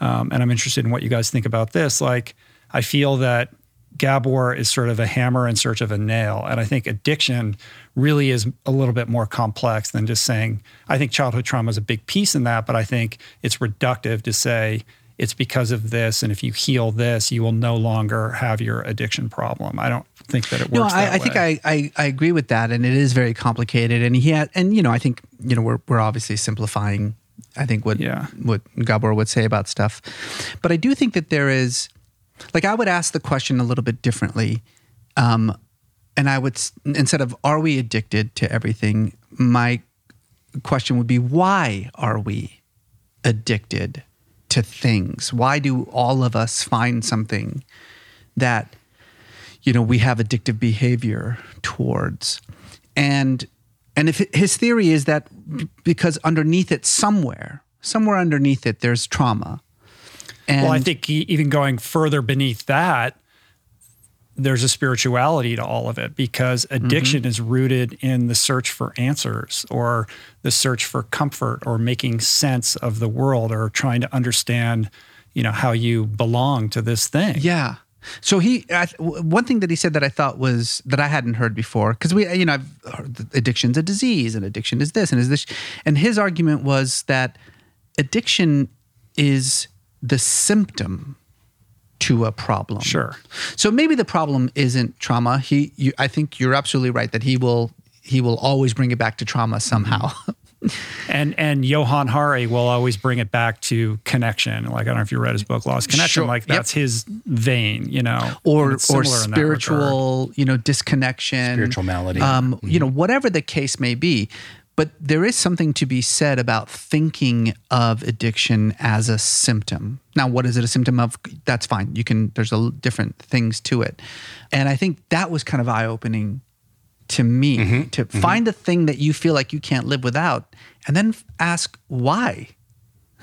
um, and I'm interested in what you guys think about this, like, I feel that Gabor is sort of a hammer in search of a nail. And I think addiction really is a little bit more complex than just saying, I think childhood trauma is a big piece in that, but I think it's reductive to say, it's because of this, and if you heal this, you will no longer have your addiction problem. I don't think that it works. No, I, I think I, I, I agree with that, and it is very complicated. And he had, and you know, I think you know we're we're obviously simplifying. I think what yeah. what Gabor would say about stuff, but I do think that there is, like, I would ask the question a little bit differently, um, and I would instead of "Are we addicted to everything?" My question would be, "Why are we addicted?" To things? Why do all of us find something that you know we have addictive behavior towards? And and if his theory is that because underneath it somewhere, somewhere underneath it there's trauma. And well, I think even going further beneath that, there's a spirituality to all of it because addiction mm-hmm. is rooted in the search for answers or the search for comfort or making sense of the world or trying to understand you know how you belong to this thing yeah so he I, one thing that he said that i thought was that i hadn't heard before because we you know i've heard addiction's a disease and addiction is this and is this and his argument was that addiction is the symptom to a problem. Sure. So maybe the problem isn't trauma. He, you, I think you're absolutely right that he will he will always bring it back to trauma somehow. <laughs> and and Johann Hari will always bring it back to connection. Like I don't know if you read his book Lost Connection. Sure. Like that's yep. his vein, you know, or or spiritual, you know, disconnection, spiritual malady. Um, mm-hmm. You know, whatever the case may be. But there is something to be said about thinking of addiction as a symptom. Now, what is it a symptom of? That's fine. You can, there's a, different things to it. And I think that was kind of eye opening to me mm-hmm. to mm-hmm. find the thing that you feel like you can't live without and then ask why.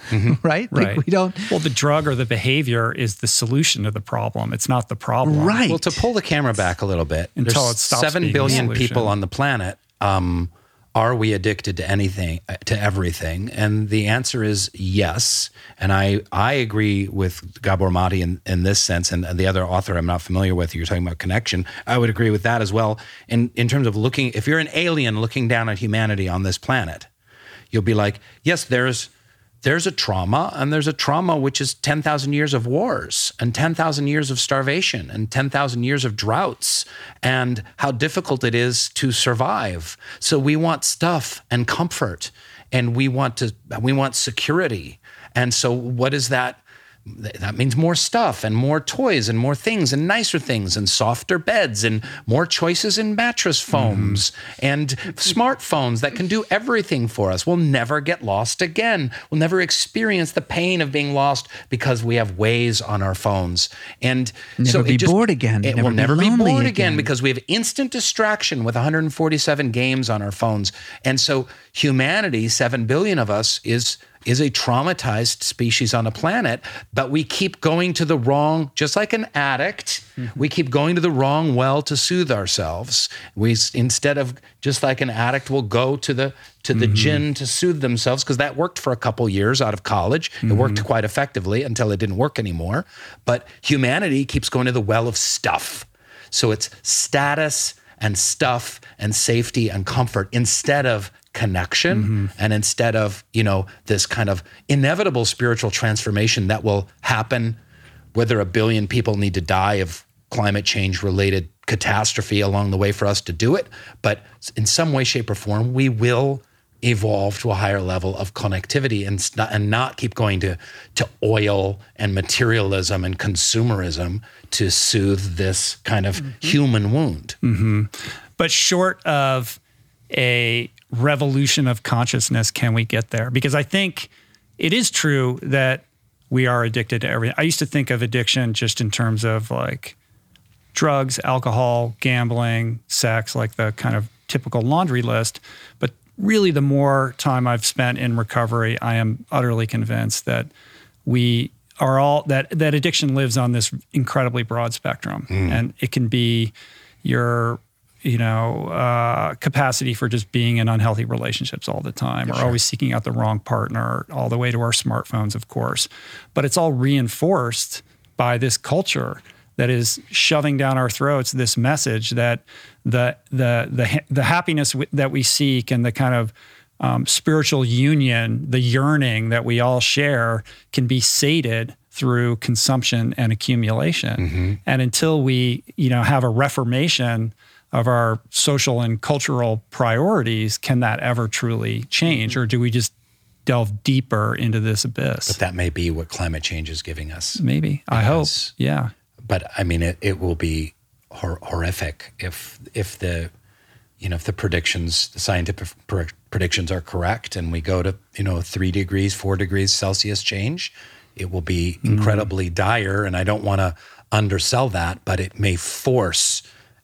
Mm-hmm. <laughs> right? Like right. we don't. Well, the drug or the behavior is the solution to the problem. It's not the problem. Right. Well, to pull the camera back a little bit, until there's it stops seven billion people on the planet. Um, are we addicted to anything uh, to everything? And the answer is yes. And i i agree with gabor mate in, in this sense. And the other author i'm not familiar with you're talking about connection i would agree with that as well. In in terms of looking if you're an alien looking down at humanity on this planet you'll be like yes there's there's a trauma, and there's a trauma which is 10,000 years of wars and 10,000 years of starvation and 10,000 years of droughts and how difficult it is to survive. So we want stuff and comfort and we want to we want security. And so what is that that means more stuff and more toys and more things and nicer things and softer beds and more choices in mattress foams mm-hmm. and smartphones that can do everything for us. We'll never get lost again. We'll never experience the pain of being lost because we have Waze on our phones. And never so be just, bored again. It never will never be, be bored again. again because we have instant distraction with 147 games on our phones. And so humanity, 7 billion of us, is is a traumatized species on a planet, but we keep going to the wrong, just like an addict, mm-hmm. we keep going to the wrong well to soothe ourselves. We instead of just like an addict will go to the to the mm-hmm. gin to soothe themselves because that worked for a couple years out of college. It mm-hmm. worked quite effectively until it didn't work anymore. But humanity keeps going to the well of stuff. So it's status and stuff and safety and comfort instead of connection. Mm-hmm. And instead of, you know, this kind of inevitable spiritual transformation that will happen whether a billion people need to die of climate change related catastrophe along the way for us to do it, but in some way shape or form we will evolve to a higher level of connectivity and not, and not keep going to to oil and materialism and consumerism to soothe this kind of mm-hmm. human wound. Mm-hmm. But short of a revolution of consciousness, can we get there? Because I think it is true that we are addicted to everything. I used to think of addiction just in terms of like drugs, alcohol, gambling, sex, like the kind of typical laundry list. But really, the more time I've spent in recovery, I am utterly convinced that we are all that that addiction lives on this incredibly broad spectrum, hmm. and it can be your you know uh, capacity for just being in unhealthy relationships all the time, or always seeking out the wrong partner, all the way to our smartphones, of course. But it's all reinforced by this culture that is shoving down our throats this message that the the the the happiness w- that we seek and the kind of um, spiritual union, the yearning that we all share, can be sated through consumption and accumulation. And until we, you know, have a reformation of our social and cultural priorities, can that ever truly change, or do we just delve deeper into this abyss? But that may be what climate change is giving us. Maybe. I hope. Yeah. but I mean, it, it will be hor- horrific if if the you know if the predictions, the scientific pre- predictions are correct, and we go to you know three degrees, four degrees Celsius change, it will be mm-hmm. incredibly dire. And I don't want to undersell that, but it may force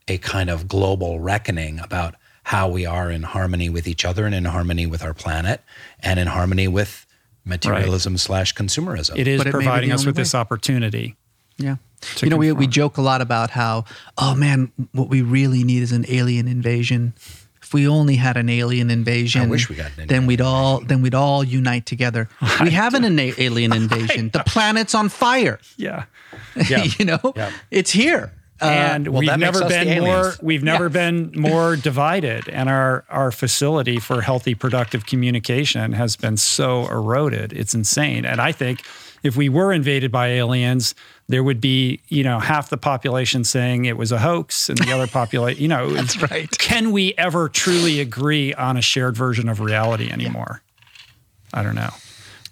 a kind of global reckoning about how we are in harmony with each other and in harmony with our planet and in harmony with materialism slash consumerism. It is But it may be providing the us only with this opportunity. Yeah. You know, we, we joke a lot about how, oh man, what we really need is an alien invasion. If we only had an alien invasion, I wish we got an then we'd all then we'd all unite together. <laughs> We have an ina- alien <laughs> invasion. The planet's on fire. Yeah. <laughs> Yeah. you know, Yeah. it's here. Uh, and well, we've never been more we've never been <laughs> more divided and our our facility for healthy productive communication has been so eroded. It's insane. And i think if we were invaded by aliens there would be you know half the population saying it was a hoax and the other population you know <laughs> that's right. can we ever truly agree on a shared version of reality anymore? I don't know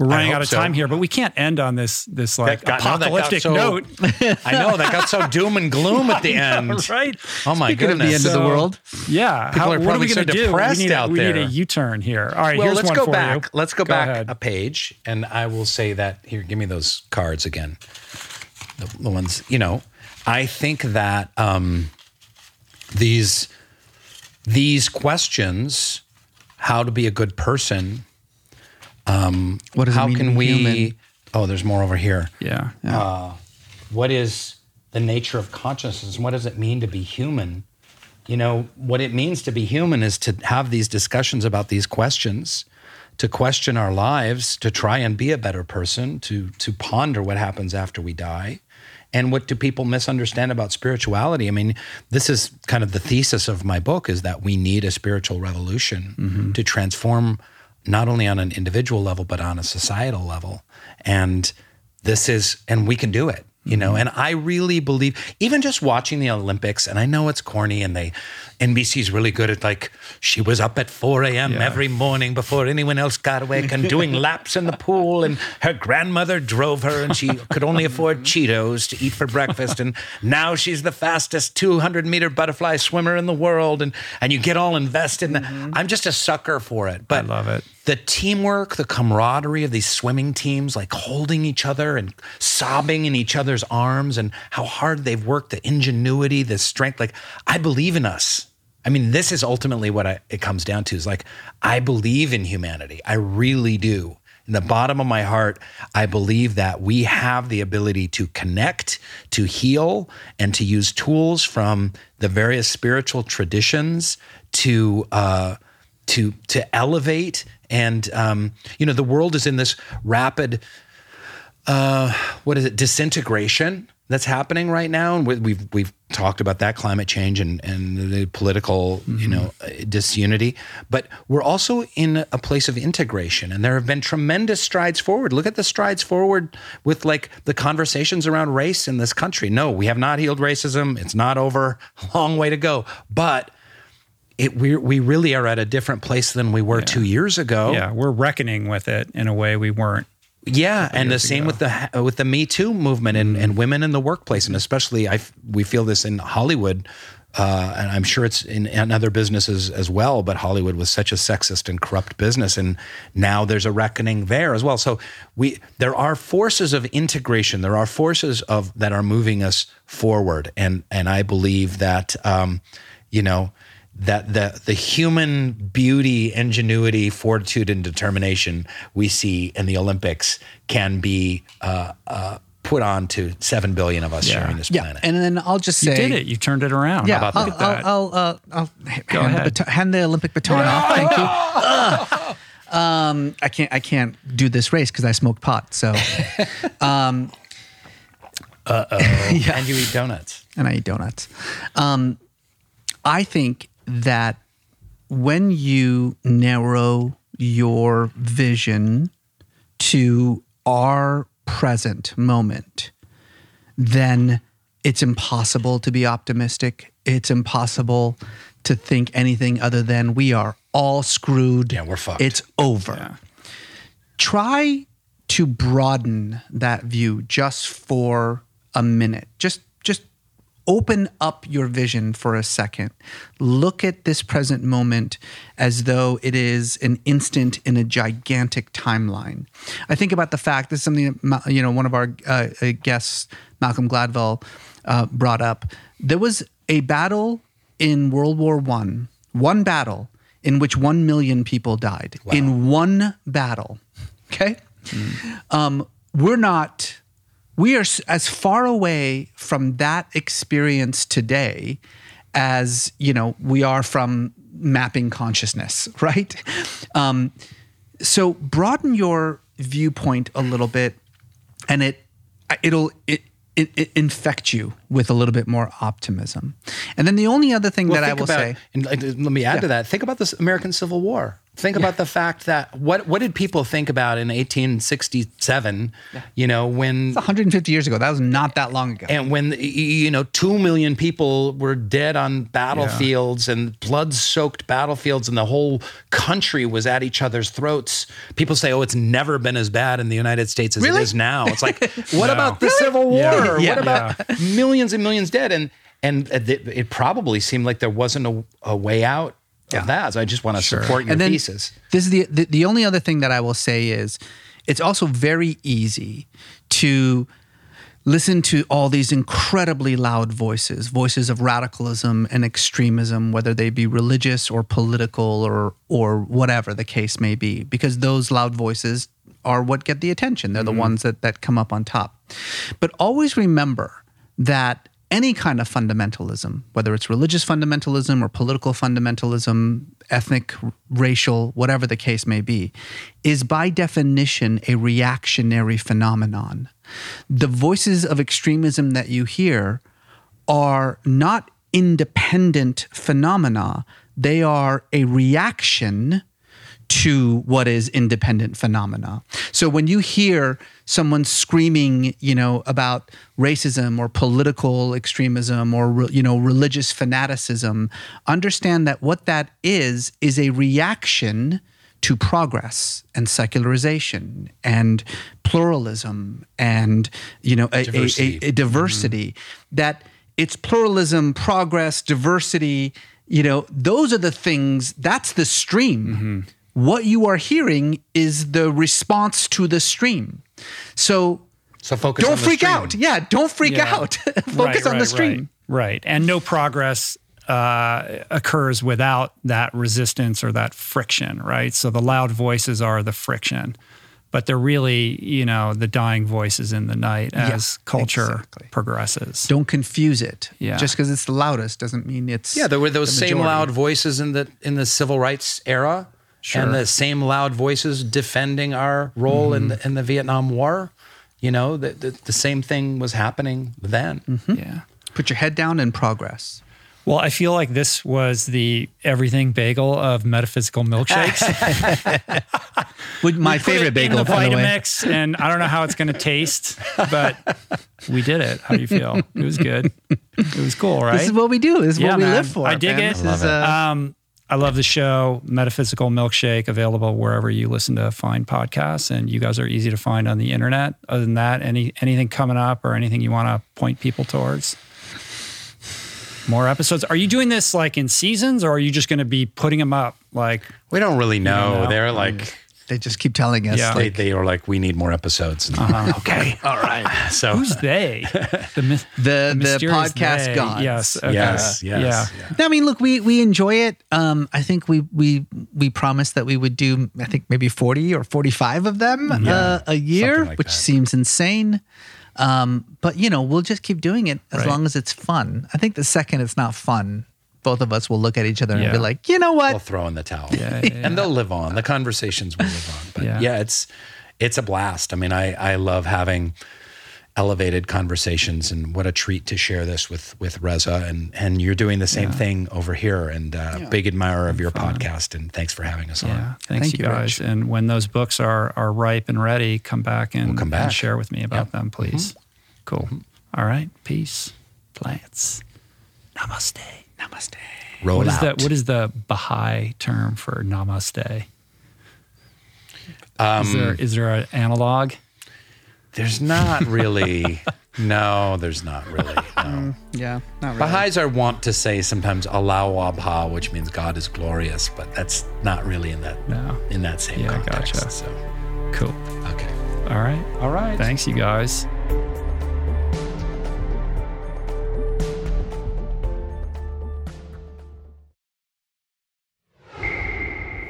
we're running out of so. time here but we can't end on this this like That got- no, that apocalyptic so- note <laughs> I know that got so doom and gloom at the <laughs> end. right Oh my Speaking of the goodness! end of the So- world. Yeah. People are what are probably we going so to do? depressed we need, a, out we need a U-turn here. All right, well, here's let's one go for back. you. Let's go, Go back ahead. a page, and I will say that here. Give me those cards again. The, the ones you know. I think that um, these these questions, how to be a good person, Um, what does how it mean to can be we? human? Oh, there's more over here. Yeah. Uh, what is the nature of consciousness what does it mean to be human you know what it means to be human is to have these discussions about these questions to question our lives to try and be a better person to to ponder what happens after we die and what do people misunderstand about spirituality i mean this is kind of the thesis of my book is that we need a spiritual revolution mm-hmm. to transform not only on an individual level but on a societal level. And this is and we can do it you know? Mm-hmm. And i really believe even just watching the olympics and i know it's corny and they nbc's really good at like she was up at 4 a.m every morning before anyone else got awake and doing <laughs> laps in the pool and her grandmother drove her and she could only afford cheetos to eat for breakfast and now she's the fastest 200 meter butterfly swimmer in the world and and you get all invested in that mm-hmm. i'm just a sucker for it but I love it. the teamwork, the camaraderie of these swimming teams, like holding each other and sobbing in each other's arms, and how hard they've worked, the ingenuity, the strength. Like, I believe in us. I mean, this is ultimately what I, it comes down to is like, I believe in humanity. I really do. in the bottom of my heart, I believe that we have the ability to connect, to heal, and to use tools from the various spiritual traditions to uh, to to elevate. And um, you know, the world is in this rapid uh, what is it disintegration that's happening right now and we- we've we've talked about that climate change and and the political you mm-hmm. know disunity. But we're also in a place of integration and there have been tremendous strides forward. Look at the strides forward with like the conversations around race in this country. No we have not healed racism. It's not over. <laughs> Long way to go. But it we we really are at a different place than we were 2 years ago. Yeah, we're reckoning with it in a way we weren't. Yeah, and the same with the with the Me Too movement and, and women in the workplace, and especially I we feel this in Hollywood, uh, and I'm sure it's in, in other businesses as well. But Hollywood was such a sexist and corrupt business, and now there's a reckoning there as well. So we there are forces of integration. There are forces of that are moving us forward, and and I believe that um, you know that the the human beauty, ingenuity, fortitude, and determination we see in the Olympics can be uh, uh, put on to seven billion of us Yeah. sharing this Yeah, planet. and then I'll just say, You did it. You turned it around. Yeah, How about I'll, that? I'll, I'll, uh, I'll hand, the ahead. baton, hand the Olympic baton off. Thank you. <laughs> Um, I can't. I can't do this race because I smoke pot. So, <laughs> uh oh. <laughs> And you eat donuts. and I eat donuts. Um, I think that when you narrow your vision to our present moment, then it's impossible to be optimistic. It's impossible to think anything other than we are all screwed. Yeah, we're fucked. It's over. Try to broaden that view just for a minute. Just just open up your vision for a second. Look at this present moment as though it is an instant in a gigantic timeline. I think about the fact this is something that you know one of our uh, uh, guests, Malcolm Gladwell, uh, brought up. There was a battle in World War One, one battle in which one million people died in one battle. Okay, um, we're not we are as far away from that experience today as you know we are from mapping consciousness <laughs> right um, so broaden your viewpoint a little bit and it it'll it, it, it infect you with a little bit more optimism and then the only other thing that i will about, say and let me add to that. Think about this American Civil War. Think about the fact that what what did people think about in 1867? You know when it's 150 years ago that was not that long ago and when you know two million people were dead on battlefields and blood-soaked battlefields, and the whole country was at each other's throats. People say, "Oh, it's never been as bad in the United States as Really? it is now." It's like, <laughs> what No. about the Civil War? Yeah. Yeah. What about millions and millions dead? And and it, it probably seemed like there wasn't a, a way out of that. So I just want to support your and then thesis. This is the, the the only other thing that I will say is it's also very easy to listen to all these incredibly loud voices, voices of radicalism and extremism, whether they be religious or political or or whatever the case may be, because those loud voices are what get the attention. They're the mm-hmm. ones that that come up on top. But always remember that any kind of fundamentalism, whether it's religious fundamentalism or political fundamentalism, ethnic, racial, whatever the case may be, is by definition a reactionary phenomenon. The voices of extremism that you hear are not independent phenomena, they are a reaction to what is independent phenomena. So when you hear someone screaming, you know, about racism or political extremism or you know religious fanaticism, understand that what that is is a reaction to progress and secularization and pluralism and you know a, a- a- Diversity. a diversity mm-hmm. that it's pluralism, progress, diversity. You know, those are the things. That's the stream. Mm-hmm. What you are hearing is the response to the stream. So So focus. don't on freak stream. out. Yeah, don't freak Yeah. out. <laughs> Focus Right, on the stream. Right, right. And no progress uh, occurs without that resistance or that friction, right? So the loud voices are the friction. but they're really, you know, the dying voices in the night as Yeah, culture exactly. progresses. Don't confuse it. Yeah. Just because it's the loudest doesn't mean it's Yeah, there were those the same majority. loud voices in the in the civil rights era, Sure. and the same loud voices defending our role in Mm-hmm. the in the Vietnam War. You know, the, the, the same thing was happening then. Mm-hmm. Yeah. Put your head down and progress. Well, I feel like this was the everything bagel of metaphysical milkshakes. <laughs> Would my Put favorite it bagel, in the by the way. Vitamix, and I don't know how it's going to taste, but we did it. How do you feel? It was good. It was cool, right? This is what we do. This is Yeah, what we man. live for. I dig man. it. This I is, love it. uh, Um, I love the show, Metaphysical Milkshake, available wherever you listen to fine podcasts, and you guys are easy to find on the internet. Other than that, any anything coming up or anything you want to point people towards? More episodes. Are you doing this like in seasons, or are you just going to be putting them up? Like, We don't really know. know? They're like they just keep telling us. Yeah. they, Like, they are like we need more episodes. uh, <laughs> okay, <laughs> All right. So who's they? <laughs> The, myth- the the mysterious podcast they. gods. Yes. Okay. yes, yes, Yeah. yeah. I mean, look, we we enjoy it. Um, I think we we we promised that we would do. I think maybe forty or forty five of them uh, a year, like which that. seems insane. Um, but you know, we'll just keep doing it as Right. long as it's fun. I think the second it's not fun, both of us will look at each other and be like, you know what? We'll throw in the towel. <laughs> Yeah, yeah, And they'll live on. The conversations will live on. But Yeah. yeah, it's it's a blast. I mean, I I love having elevated conversations and what a treat to share this with with Reza and and you're doing the same thing over here and uh, big admirer of your podcast and thanks for having us Yeah, on. thanks Thank you you, guys. Rich. And when those books are are ripe and ready, come back and, We'll come and back. share with me about Yep. Mm-hmm. them, please. Cool. All right. Peace. Plants. Namaste. Namaste. Roll What is out. the what is the Baha'i term for namaste? Um, is there is there an analog? There's not <laughs> really. no, there's not really. No. <laughs> Yeah, not really. Baha'is are wont to say sometimes Allah Abha, which means God is glorious, but that's not really in that No. in that same Yeah, context. gotcha. So Cool. okay. All right. All right. Thanks, you guys.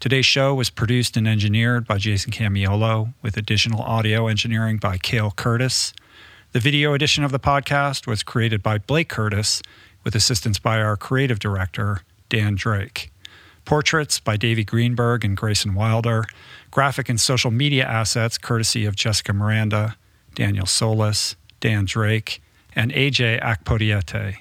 Today's show was produced and engineered by Jason Camiolo, with additional audio engineering by Cale Curtis. The video edition of the podcast was created by Blake Curtis, with assistance by our creative director, Dan Drake. Portraits by Davey Greenberg and Grayson Wilder. Graphic and social media assets courtesy of Jessica Miranda, Daniel Solis, Dan Drake, and AJ Akpodiete.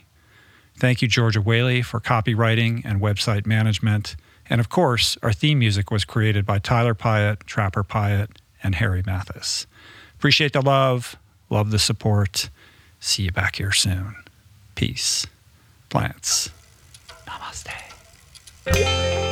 Thank you, Georgia Whaley, for copywriting and website management. And of course, our theme music was created by Tyler Pyatt, Trapper Pyatt, and Harry Mathis. Appreciate the love, love the support. See you back here soon. Peace. Plants. Namaste.